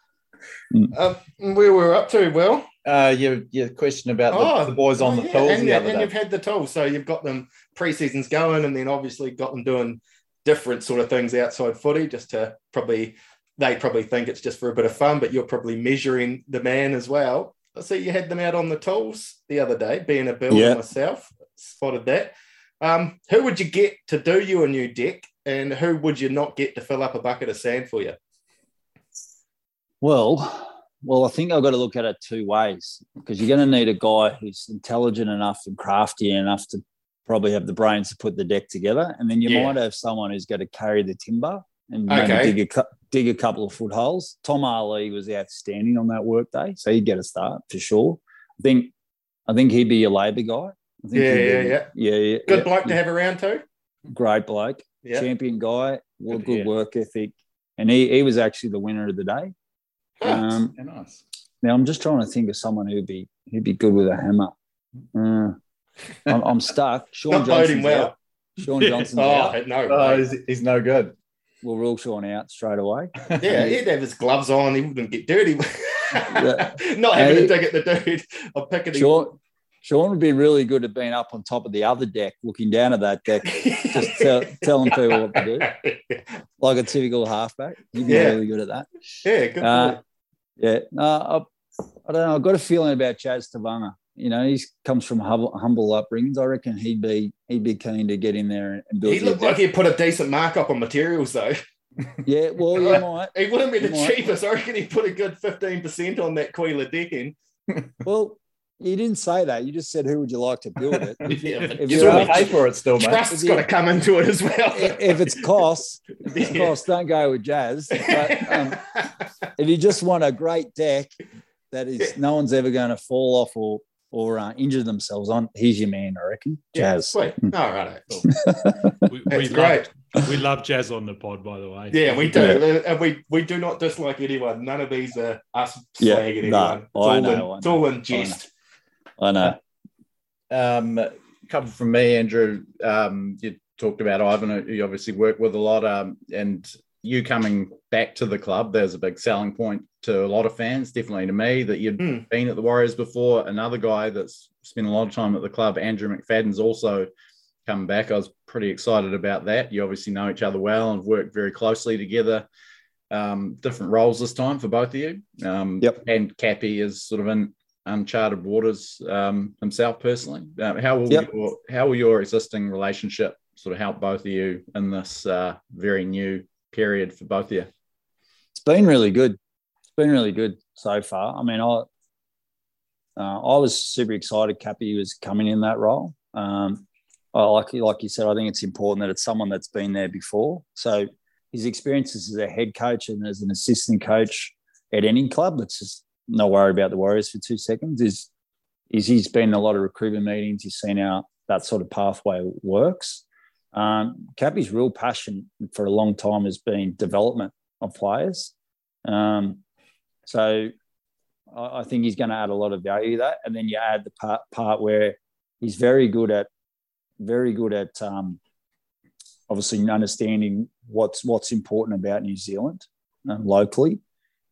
Mm. Um, where we're up to, Will? Uh, your, your question about oh, the, the, boys on oh, the yeah. tools. And, the and you've had the tools. So you've got them pre-seasons going and then obviously got them doing different sort of things outside footy just to probably they probably think it's just for a bit of fun, but you're probably measuring the man as well. I see you had them out on the tools the other day, being a bill yeah. myself, spotted that. Um, who would you get to do you a new deck, and who would you not get to fill up a bucket of sand for you? Well, well, I think I've got to look at it two ways because you're going to need a guy who's intelligent enough and crafty enough to probably have the brains to put the deck together, and then you Yeah. might have someone who's going to carry the timber and Okay. dig a dig a couple of footholes. Tom Ale was outstanding on that work day, so he'd get a start for sure. I think I think he'd be a Labor guy. I think Yeah, yeah, yeah. yeah, yeah. Good yeah, bloke to have around too. Great bloke, Yeah. champion guy, well, Good good hear. work ethic, and he, he was actually the winner of the day. Um, nice. now I'm just trying to think of someone who'd be who'd be good with a hammer. Uh, I'm, I'm stuck. Shaun Not Johnson's well. out. Shaun Johnson's Oh out. no! Oh, he's, he's no good. We'll rule Shaun out straight away. Yeah, he'd have his gloves on. He wouldn't get dirty. Yeah. Not having Hey. to dig at the dude. I'm picking him. Shaun, Shaun would be really good at being up on top of the other deck, looking down at that deck, just tell, telling people what to do, like a typical halfback. He'd be Yeah. really good at that. yeah, good. Uh, point. Yeah, no, I, I don't know. I've got a feeling about Jazz Tevaga. You know, he comes from humble, humble upbringings. I reckon he'd be he'd be keen to get in there and build. he looked like he'd put a decent markup on materials though. yeah, well, you might. He wouldn't be the might. cheapest. I reckon he put a good 15% on that Kwila decking. Well, you didn't say that. You just said, "Who would you like to build it?" Yeah, If You you're still up- pay for it still, mate. Trust's If got to come into it as well. If it's cost, if it's Yeah. cost, don't go with Jazz. But um, if you just want a great deck that is no one's ever going to fall off or or uh, injure themselves on, he's your man, I reckon. Yeah, Jazz. Sweet. All right. Cool. We, we great. love, we love jazz on the pod, by the way. Yeah, we do. And we, we do not dislike anyone. None of these are us Yeah, slagging no, anyone. It's, I all know, in, I it's all in jest. I know. Um, a couple from me, Andrew. Um, you talked about Ivan, who you obviously work with a lot, um, and you coming back to the club. There's a big selling point to a lot of fans, definitely to me, that you'd Hmm. been at the Warriors before. Another guy that's spent a lot of time at the club, Andrew McFadden's also come back. I was pretty excited about that. You obviously know each other well and worked very closely together. Um, different roles this time for both of you. Um, Yep. And Cappy is sort of in uncharted waters um, himself personally. Um, how will Yep. your how will your existing relationship sort of help both of you in this uh, very new period for both of you? It's been really good. It's been really good so far. I mean, I uh, I was super excited. Cappy was coming in that role. Um, I like like you said, I think it's important that it's someone that's been there before. So his experiences as a head coach and as an assistant coach at any club, let's just not worry about the Warriors for two seconds. Is is he's been in a lot of recruitment meetings. He's seen how that sort of pathway works. Um, Cappy's real passion for a long time has been development of players. Um, so I, I think he's going to add a lot of value to that. And then you add the part, part where he's very good at very good at um, obviously understanding what's what's important about New Zealand um, locally,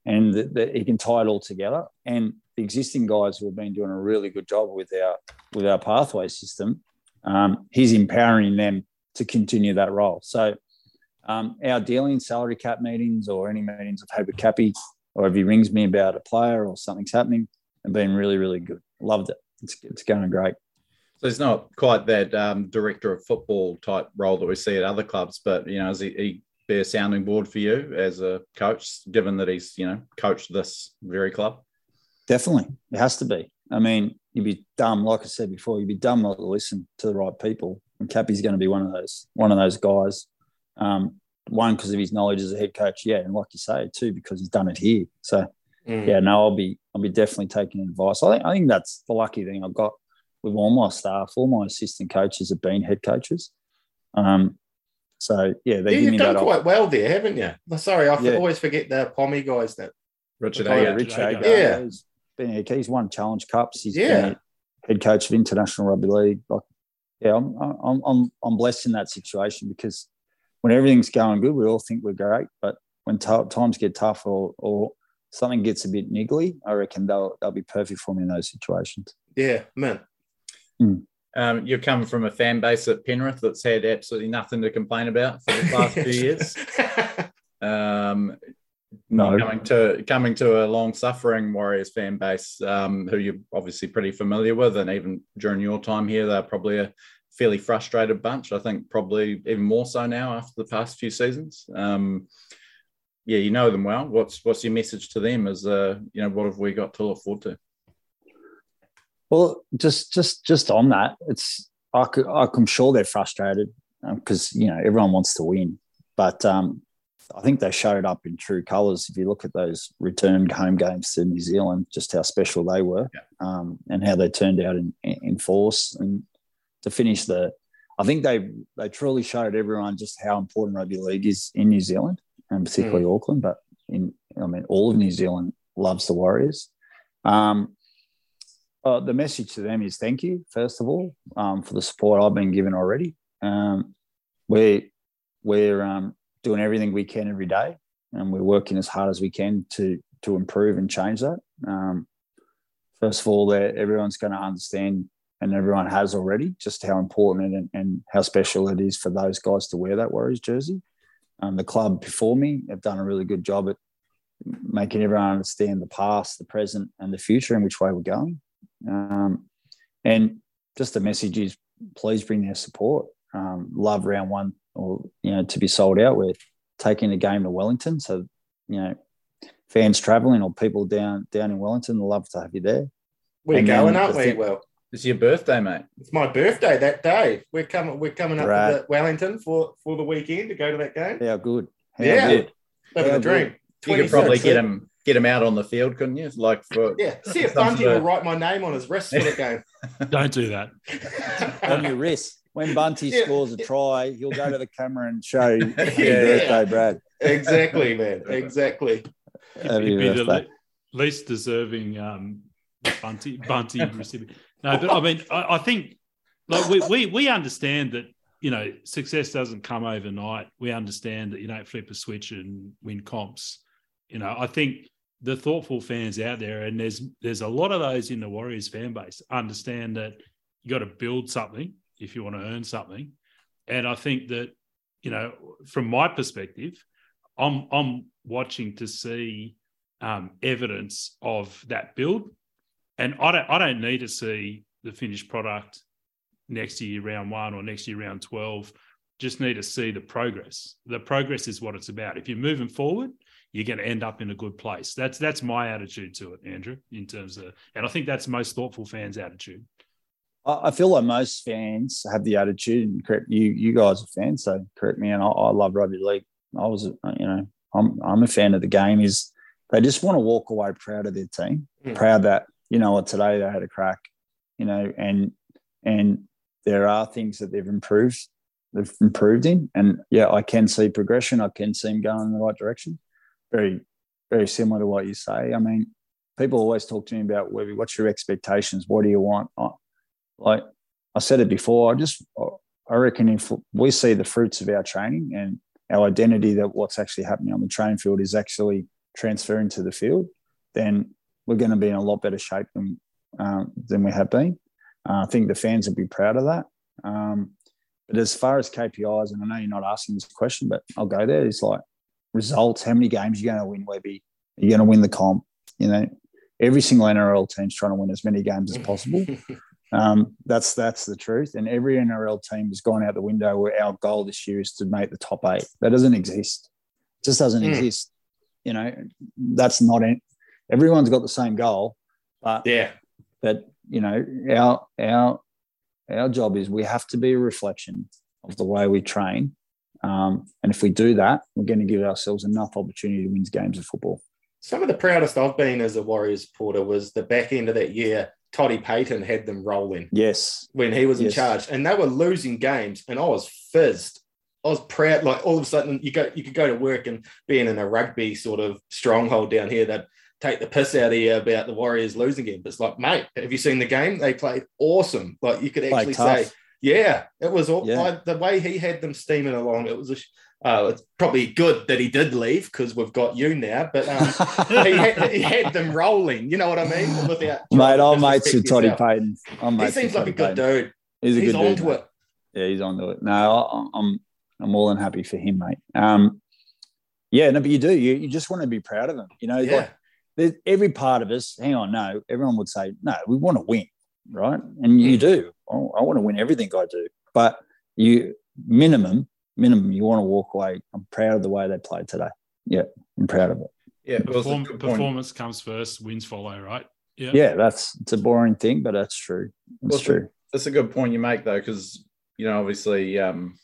and that, that he can tie it all together. And the existing guys who have been doing a really good job with our with our pathway system, um, he's empowering them to continue that role. So um, our dealing salary cap meetings or any meetings I've had with Cappy, or if he rings me about a player or something's happening, have been really really good. Loved it. It's it's going great. So it's not quite that um, director of football type role that we see at other clubs, but you know, is he, he be a sounding board for you as a coach, given that he's you know coached this very club? Definitely, it has to be. I mean, you'd be dumb, like I said before, you'd be dumb not to listen to the right people. And Cappy's going to be one of those, one of those guys. Um, one because of his knowledge as a head coach, yeah, and like you say, two because he's done it here. So Mm. yeah, no, I'll be, I'll be definitely taking advice. I think, I think that's the lucky thing I've got with all my staff. All my assistant coaches have been head coaches. Um, so yeah, they Yeah, give you've me done that. quite well there, haven't you? Sorry, I Yeah. always forget the Pommy guys that. Richard Oh, yeah, Agar. Rich Agar. Agar, Yeah. He's been he's He's won Challenge Cups. He's Yeah. been head coach of International Rugby League. Like, yeah, I'm, I'm, I'm, I'm blessed in that situation because when everything's going good, we all think we're great. But when t- times get tough or, or something gets a bit niggly, I reckon they'll, they'll be perfect for me in those situations. Yeah, man. Hmm. Um, you're coming from a fan base at Penrith that's had absolutely nothing to complain about for the last few years. Um, No. coming to coming to a long suffering Warriors fan base, um, who you're obviously pretty familiar with, and even during your time here, they're probably a fairly frustrated bunch. I think probably even more so now after the past few seasons. Um, yeah, you know them well. What's what's your message to them? As uh, you know, what have we got to look forward to? Well, just just just on that, it's I, I'm sure they're frustrated because um, you know everyone wants to win, but um, I think they showed up in true colours. If you look at those returned home games to New Zealand, just how special they were, yeah. um, and how they turned out in, in force, and to finish the, I think they they truly showed everyone just how important rugby league is in New Zealand, and particularly mm. Auckland. But in I mean, all of New Zealand loves the Warriors. Um, uh, the message to them is thank you, first of all, um, for the support I've been given already. Um, we're we're um, doing everything we can every day, and we're working as hard as we can to to improve and change that. Um, first of all, everyone's going to understand, and everyone has already, just how important and, and how special it is for those guys to wear that Warriors jersey. Um, the club before me have done a really good job at making everyone understand the past, the present, and the future, and which way we're going. Um, and just the message is, please bring their support. Um, love round one or you know to be sold out. We're taking the game to Wellington, so you know fans travelling or people down down in Wellington love to have you there. We're and going, aren't we? well, it's your birthday, mate. It's my birthday that day. We're coming. We're coming up right. to Wellington for for the weekend to go to that game. Yeah, good. How yeah, good. living the dream. You could probably get him get him out on the field, couldn't you? Like for yeah. See if Bunty will write my name on his wrist for the game. Don't do that. on your wrist when Bunty yeah. scores a try, he'll go to the camera and show yeah, birthday, Brad. Exactly, man. Exactly. He'd be the le- least deserving um, Bunty Bunty recipient. No, but I mean, I, I think like we, we we understand that you know success doesn't come overnight. We understand that you don't flip a switch and win comps. You know, I think the thoughtful fans out there, and there's there's a lot of those in the Warriors fan base, understand that you got to build something if you want to earn something. And I think that, you know, from my perspective, I'm I'm watching to see um, evidence of that build, and I don't I don't need to see the finished product next year round one or next year round twelve. Just need to see the progress. The progress is what it's about. If you're moving forward, you're going to end up in a good place. That's that's my attitude to it, Andrew. In terms of, and I think that's most thoughtful fans' attitude. I feel like most fans have the attitude, and correct you, you guys are fans, so correct me. And I, I love rugby league. I was, you know, I'm, I'm a fan of the game. Is they just want to walk away proud of their team, mm. proud that you know what today they had a crack, you know, and and there are things that they've improved, they've improved in, and yeah, I can see progression. I can see them going in the right direction. Very, very similar to what you say. I mean, people always talk to me about what's your expectations? What do you want? Like I said it before, I just I reckon if we see the fruits of our training and our identity that what's actually happening on the training field is actually transferring to the field, then we're going to be in a lot better shape than um, than we have been. Uh, I think the fans will be proud of that. Um, but as far as KPIs, and I know you're not asking this question, but I'll go there. It's like results. How many games you're you going to win, Webby? Are you going to win the comp? You know, every single NRL team's trying to win as many games as possible. Um, that's that's the truth. And every NRL team has gone out the window where our goal this year is to make the top eight. That doesn't exist. It just doesn't mm. exist. You know, that's not it. Everyone's got the same goal, but yeah, but you know, our our our job is we have to be a reflection of the way we train. Um, and if we do that, we're going to give ourselves enough opportunity to win games of football. Some of the proudest I've been as a Warriors supporter was the back end of that year Toddy Payten had them rolling. Yes. When he was in yes. charge. And they were losing games and I was fizzed. I was proud. Like all of a sudden you go you could go to work and being in a rugby sort of stronghold down here that take the piss out of you about the Warriors losing game. But it's like, mate, have you seen the game? They played awesome. Like you could actually say, yeah, it was all yeah. like, the way he had them steaming along. It was a uh, it's probably good that he did leave because we've got you now. But um, he, had, he, had, them rolling. You know what I mean? Without Mate, I'm mates with Toddy Payten. I'm he seems like a good dude. He's a he's good onto dude. it. Yeah, he's onto it. No, I'm I'm more than happy for him, mate. Um, yeah, no, but you do. You, you just want to be proud of them. You know, yeah. like every part of us. Hang on, no, everyone would say no. We want to win, right? And you mm. do. I, I want to win everything I do, but you minimum minimum, you want to walk away. I'm proud of the way they played today. Yeah, I'm proud of it. Yeah, Perform, performance comes first, wins follow, right? Yeah, yeah, that's it's a boring thing, but that's true. It's well, true. That's a good point you make though, because you know, obviously, um,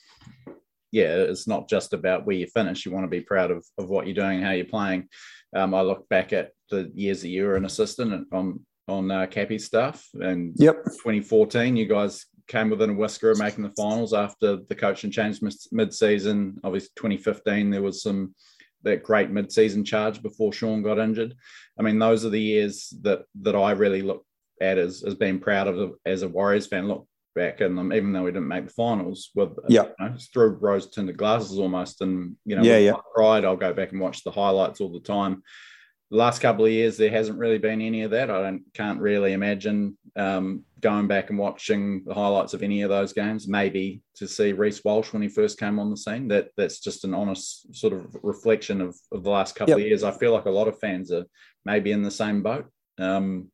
yeah, it's not just about where you finish. You want to be proud of, of what you're doing, how you're playing. Um, I look back at the years that you were an assistant on on uh, Cappy stuff, and yep, 2014, you guys came within a whisker of making the finals after the coaching changed mid season. Obviously, 2015, there was some that great mid-season charge before Shaun got injured. I mean, those are the years that that I really look at as, as being proud of as a Warriors fan. Look back and them, even though we didn't make the finals, with yeah, you know, through rose tinted glasses almost, and you know, yeah, yeah. pride, I'll go back and watch the highlights all the time the last couple of years there hasn't really been any of that. I don't can't really imagine um, going back and watching the highlights of any of those games. Maybe to see Reece Walsh when he first came on the scene. That that's just an honest sort of reflection of, of the last couple yep. of years. I feel like a lot of fans are maybe in the same boat. Um,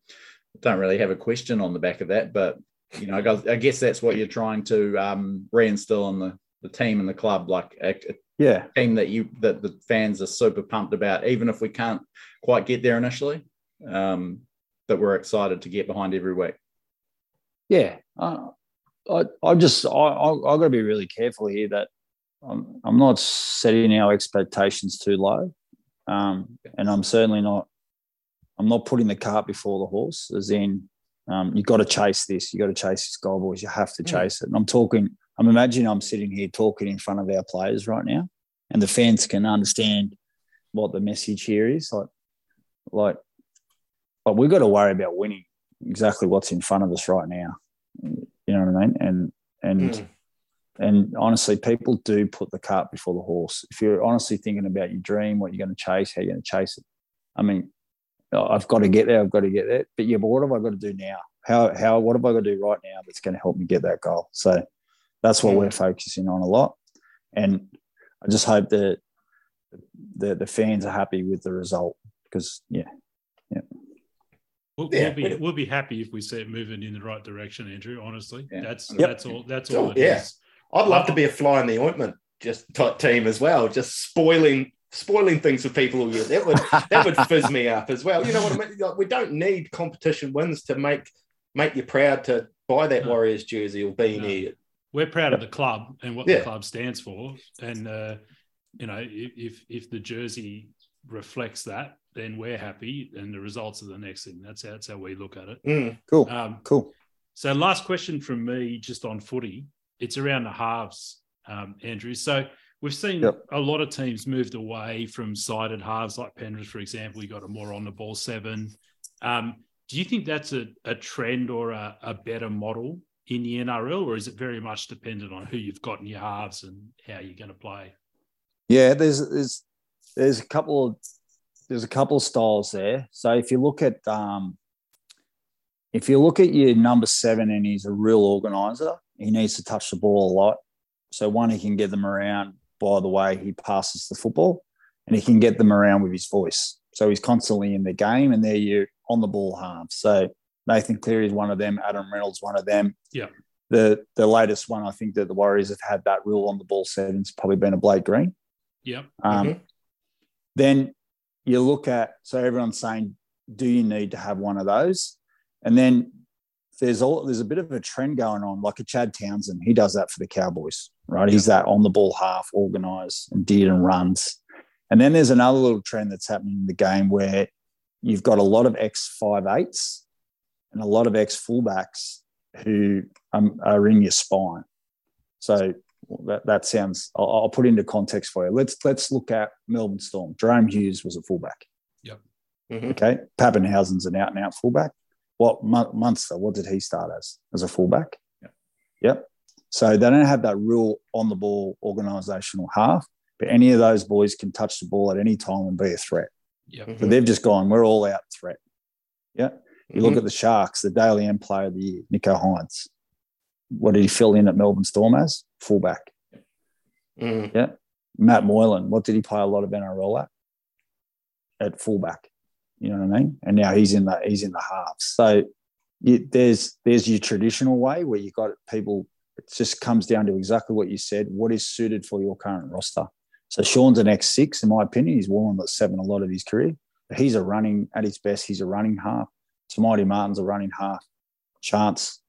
don't really have a question on the back of that, but you know, I guess that's what you're trying to um, reinstill in the the team and the club, like yeah team that you that the fans are super pumped about, even if we can't quite get there initially, um, that we're excited to get behind every week. Yeah, uh, I I just I I, I got to be really careful here that I'm I'm not setting our expectations too low, um, and I'm certainly not I'm not putting the cart before the horse. As in, um, you got to chase this. You got to chase this goal, boys. You have to mm. chase it. And I'm talking. I'm imagining I'm sitting here talking in front of our players right now, and the fans can understand what the message here is. Like like, but we've got to worry about winning exactly what's in front of us right now. You know what I mean? And and mm. and honestly, people do put the cart before the horse. If you're honestly thinking about your dream, what you're going to chase, how you're going to chase it. I mean, I've got to get there. I've got to get there. But yeah, but what have I got to do now? How how what have I got to do right now that's going to help me get that goal? So that's what mm. we're focusing on a lot. And I just hope that the the fans are happy with the result because yeah, yeah. We'll, yeah. we'll, be we'll be happy if we see it moving in the right direction, Andrew. Honestly, yeah. that's yep. that's all. That's all. yeah, is. I'd love to be a fly in the ointment, just type team as well, just spoiling spoiling things for people all year. That would that would fizz me up as well. You know what I mean? Like, we don't need competition wins to make make you proud to buy that no. Warriors jersey or beanie. No. We're proud of the club and what yeah. the club stands for, and uh, you know if if the jersey reflects that, then we're happy, and the results are the next thing. That's how, that's how we look at it. Mm, cool. Um, cool. So, last question from me, just on footy. It's around the halves, um, Andrew. So we've seen yep. a lot of teams moved away from sided halves, like Penrith, for example. You got a more on the ball seven. Um, do you think that's a, a trend or a, a, better model in the NRL, or is it very much dependent on who you've got in your halves and how you're going to play? Yeah, there's there's there's a couple of there's a couple of styles there. So if you look at um, if you look at your number seven and he's a real organizer, he needs to touch the ball a lot. So one, he can get them around by the way he passes the football, and he can get them around with his voice. So he's constantly in the game, and they're you on the ball halves. So Nathan Cleary is one of them. Adam Reynolds one of them. Yeah. The the latest one I think that the Warriors have had that rule on the ball settings probably been a Blake Green. Yeah. Um, mm-hmm. Then you look at so everyone's saying, do you need to have one of those? And then there's all there's a bit of a trend going on, like a Chad Townsend. He does that for the Cowboys, right? He's that on the ball half, organized and did and runs. And then there's another little trend that's happening in the game where you've got a lot of X five eights and a lot of ex fullbacks who um, are in your spine. So that, that sounds. I'll, I'll, put into context for you. Let's let's look at Melbourne Storm. Jahrome Hughes was a fullback. Yep. Mm-hmm. Okay. Papenhuyzen's an out and out fullback. What Munster? What did he start as? As a fullback. Yep. Yep. So they don't have that real on the ball organisational half, but any of those boys can touch the ball at any time and be a threat. Yep. Mm-hmm. But they've just gone. We're all out threat. Yeah. You mm-hmm. look at the Sharks, the Dally M player of the year, Nicho Hynes what did he fill in at Melbourne Storm as? Fullback. Mm. Yeah. Matt Moylan, what did he play a lot of NRL at? At fullback. You know what I mean? And now he's in the he's in the halves. So you, there's there's your traditional way where you've got people. It just comes down to exactly what you said. What is suited for your current roster? So Shaun's an X six, in my opinion. He's worn the seven a lot of his career. But he's a running at his best. He's a running half. Te Maire Martin's a running half. Chance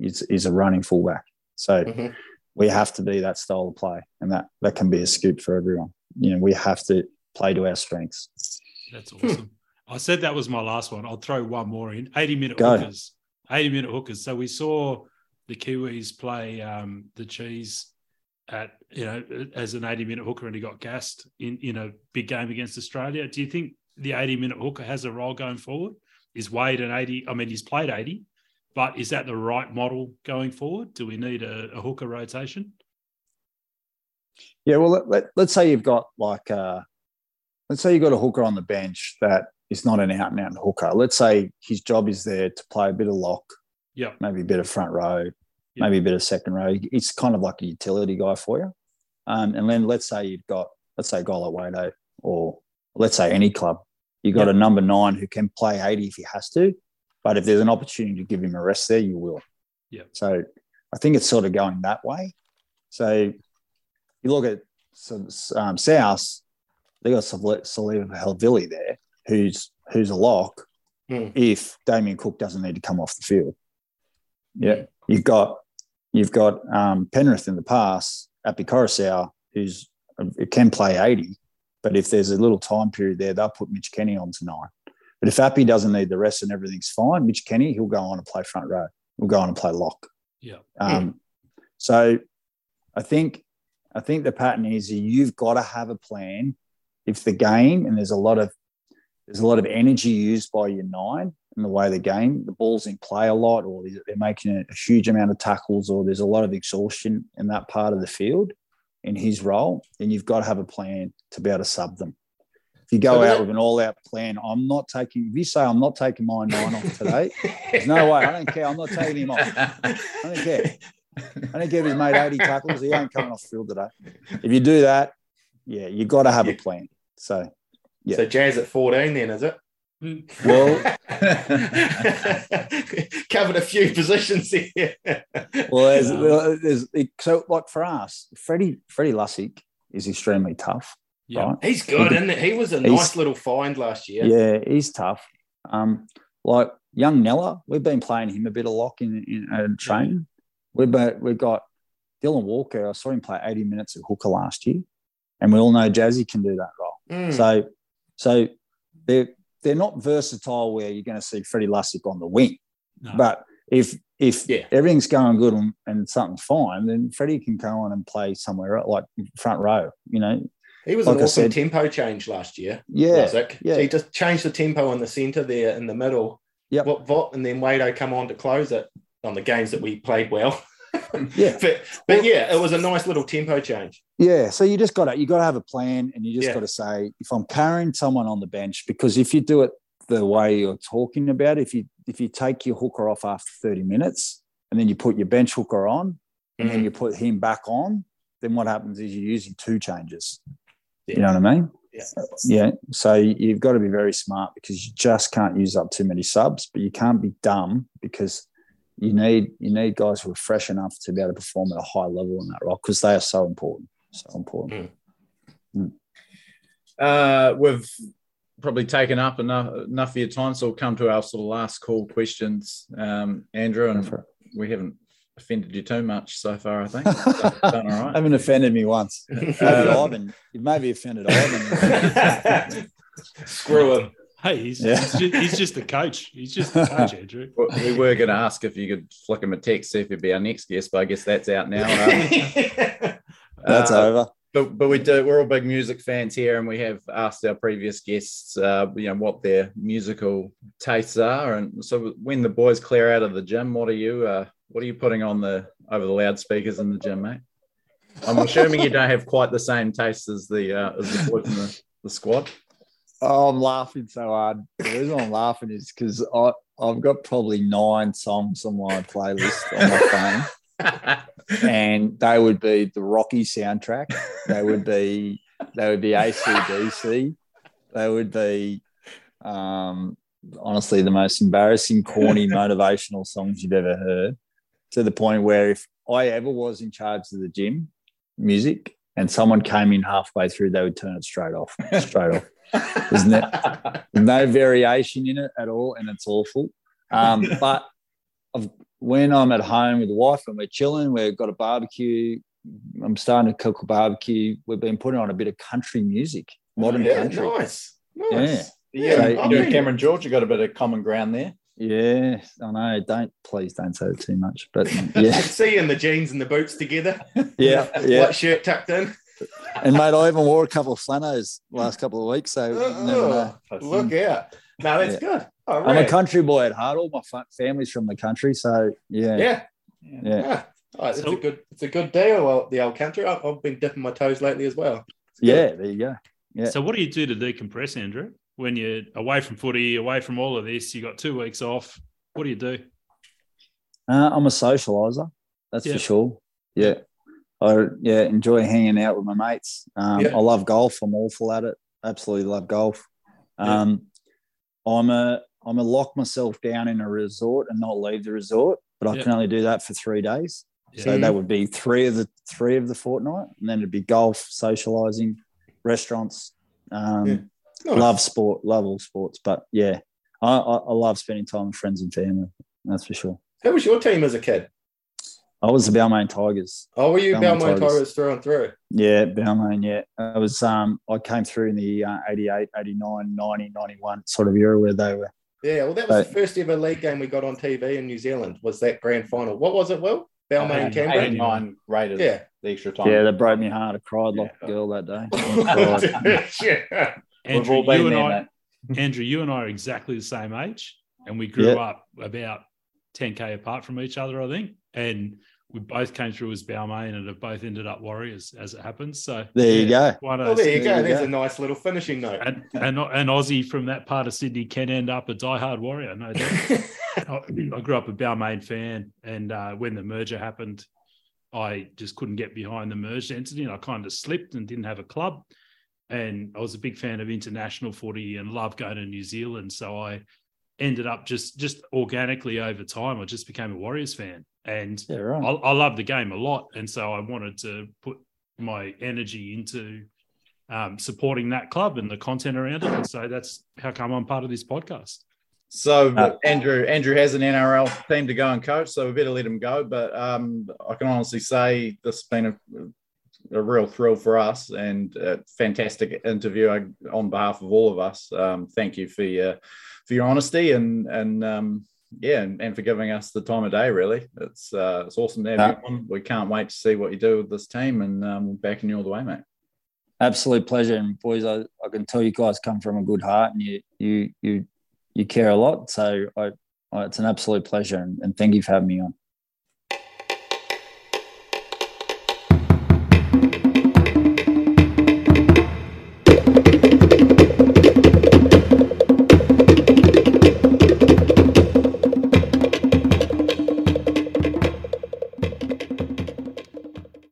is, is a running fullback. So Mhm. we have to be that style of play, and that that can be a scoop for everyone. You know, we have to play to our strengths. That's awesome. I said that was my last one. I'll throw one more in. 80 minute Go. hookers. 80 minute hookers. So we saw the Kiwis play um, the cheese at, you know, as an 80 minute hooker and he got gassed in, in a big game against Australia. Do you think the 80 minute hooker has a role going forward? Is Wayde an 80? I mean, he's played 80, but is that the right model going forward? Do we need a, a hooker rotation? Yeah, well, let, let, let's say you've got like, uh, let's say you've got a hooker on the bench that is not an out and out hooker. Let's say his job is there to play a bit of lock, Yeah. maybe a bit of front row, Yeah. maybe a bit of second row. It's kind of like a utility guy for you. Um, and then let's say you've got, let's say a guy like Wado, or let's say any club, you've got Yeah. a number nine who can play 80 if he has to. But if there's an opportunity to give him a rest there, you will. Yeah. So I think it's sort of going that way. So you look at so, um, South, they got Siliva Havili there, who's who's a lock. Hmm. If Damien Cook doesn't need to come off the field, yeah, you've got you've got um, Penrith in the past, Api Koroisau, who's who can play eighty, but if there's a little time period there, they'll put Mitch Kenny on to nine. But if Api doesn't need the rest and everything's fine, Mitch Kenny he'll go on and play front row. He'll go on and play lock. Yeah. Um, So I think I think the pattern is you've got to have a plan. If the game and there's a lot of there's a lot of energy used by your nine in the way the game, the ball's in play a lot, or they're making a huge amount of tackles, or there's a lot of exhaustion in that part of the field in his role, then you've got to have a plan to be able to sub them. If you go So out that- with an all-out plan, I'm not taking. If you say I'm not taking my nine off today, there's no way. I don't care. I'm not taking him off. I don't care. I don't care if he's made 80 tackles. He ain't coming off the field today. If you do that, yeah, you got to have a plan. So, Yeah. So Jazz at 14 then, is it? Well, Covered a few positions here. well, there's, Um, there's, so like for us, Freddie, Freddie Lussick is extremely tough. Yeah. Right? He's good, isn't he? He was a He's- nice little find last year. Yeah, he's tough. Um, like young Nella, we've been playing him a bit of lock in, in uh, training. We've been, we've got Dylan Walker. I saw him play 80 minutes at hooker last year, and we all know Jazzy can do that role. Mm. So, so they're they're not versatile where you're going to see Freddie Lussick on the wing. No. But if if Yeah. everything's going good and, and something's fine, then Freddie can go on and play somewhere uh, like front row. You know, he was like an I awesome said- tempo change last year. yeah, Lussick. yeah. He just changed the tempo in the centre there in the middle. Yep. Vot, Vot, and then Wado come on to close it on the games that we played well. yeah. But, but yeah, it was a nice little tempo change. Yeah, so you just got to you got to have a plan, and you just Yeah. got to say if I'm carrying someone on the bench, because if you do it the way you're talking about, if you if you take your hooker off after 30 minutes, and then you put your bench hooker on, and then Mhm. you put him back on, then what happens is you're using two changes. Yeah. You know what I mean? Yeah. Yeah. So you've got to be very smart because you just can't use up too many subs, but you can't be dumb because you need you need guys who are fresh enough to be able to perform at a high level in that role because they are so important. So important. Uh, we've probably taken up enough enough of your time, so we'll come to our sort of last call questions, um, Andrew, and we haven't offended you too much so far. I think So, done all right. Haven't offended me once. Maybe Uh, Ivan. You've maybe offended Ivan. Screw him. Hey, he's, Yeah. he's, just, he's just a coach. He's just a coach, Andrew. Well, we were going to ask if you could flick him a text, see if he'd be our next guest, but I guess that's out now. That's uh, over. But but we do. We're all big music fans here, and we have asked our previous guests, uh, you know, what their musical tastes are. And so, when the boys clear out of the gym, what are you? Uh, what are you putting on the over the loudspeakers in the gym, mate? I'm assuming you don't have quite the same taste as the uh, as the boys in the, the squad. Oh, I'm laughing so hard. The reason I'm laughing is because I I've got probably nine songs on my playlist on my phone, and they would be the Rocky soundtrack. They would be they would be ACDC. They would be um, honestly the most embarrassing, corny, motivational songs you've ever heard. To the point where if I ever was in charge of the gym music, and someone came in halfway through, they would turn it straight off, straight off. There's no, no variation in it at all, and it's awful. Um, but I've, when I'm at home with the wife and we're chilling, we've got a barbecue. I'm starting to cook a barbecue. We've been putting on a bit of country music, modern yeah, country. nice. Nice. Yeah, So- you I and mean- Cameron George, you got a bit of common ground there. Yeah, I know. Don't please don't say it too much, but yeah, see you in the jeans and the boots together. yeah, yeah. White shirt tucked in. And mate, I even wore a couple of flanos last couple of weeks, so you never know. Oh, look out. No, that's Yeah. good. Oh, I'm a country boy at heart. All my fa- family's from the country, so yeah, Yeah. yeah. Yeah. Oh, it's So- a good it's a good deal. Well, the old country. I've, I've been dipping my toes lately as well. Yeah, there you go. Yeah. So, what do you do to decompress, Andrew? When you're away from footy, away from all of this, you got two weeks off. What do you do? Uh, I'm a socializer, that's Yeah. for sure. Yeah, I yeah enjoy hanging out with my mates. Um, Yeah. I love golf. I'm awful at it. Absolutely love golf. Yeah. Um, I'm a I'm a lock myself down in a resort and not leave the resort, but I Yeah. can only do that for three days. So that would be three of the three of the fortnight, and then it'd be golf, socializing, restaurants. Um, Yeah. Nice. Love sport, love all sports, but yeah, I, I, I love spending time with friends and family. That's for sure. Who was your team as a kid? I was the Balmain Tigers. Oh, were you Balmain Balmain Tigers. Tigers through and through? Yeah, Balmain, yeah. I was um I came through in the uh, 88, 89, 90, 91 sort of era where they were. Yeah, well, that was Right. the first ever league game we got on TV in New Zealand. Was that grand final? What was it, Will? Balmain And Canberra. 89 Raiders, Yeah. the extra time. Yeah, that broke me heart. I cried like Yeah. a girl that day. Yeah. Andrew, you and there, I, mate. Andrew, you and I are exactly the same age, and we grew Yeah. up about 10k apart from each other, I think. And we both came through as Balmain and have both ended up Warriors, as it happens. So There you go. Well, there you There go. There's go. a nice little finishing note. and, and an Aussie from that part of Sydney can end up a diehard warrior, no doubt. I I grew up a Balmain fan, and uh, when the merger happened, I just couldn't get behind the merged entity, and I kind of slipped and didn't have a club. And I was a big fan of international footy and loved going to New Zealand, so I ended up just just organically over time. I just became a Warriors fan, and Yeah, I, right. I love the game a lot, and so I wanted to put my energy into um, supporting that club and the content around it. And so that's how come I'm part of this podcast. So Uh, Andrew Andrew has an NRL team to go and coach, so we better let him go. But um, I can honestly say this has been a, a real thrill for us and a fantastic interview on behalf of all of us. Um, thank you for your for your honesty and and um, yeah, and, and for giving us the time of day. Really, it's uh, it's awesome to have Uh, you on. We can't wait to see what you do with this team, and um, we're backing you all the way, mate. Absolute pleasure. And boys, I, I can tell you guys come from a good heart and you you you you care a lot. So I, I it's an absolute pleasure and, and thank you for having me on.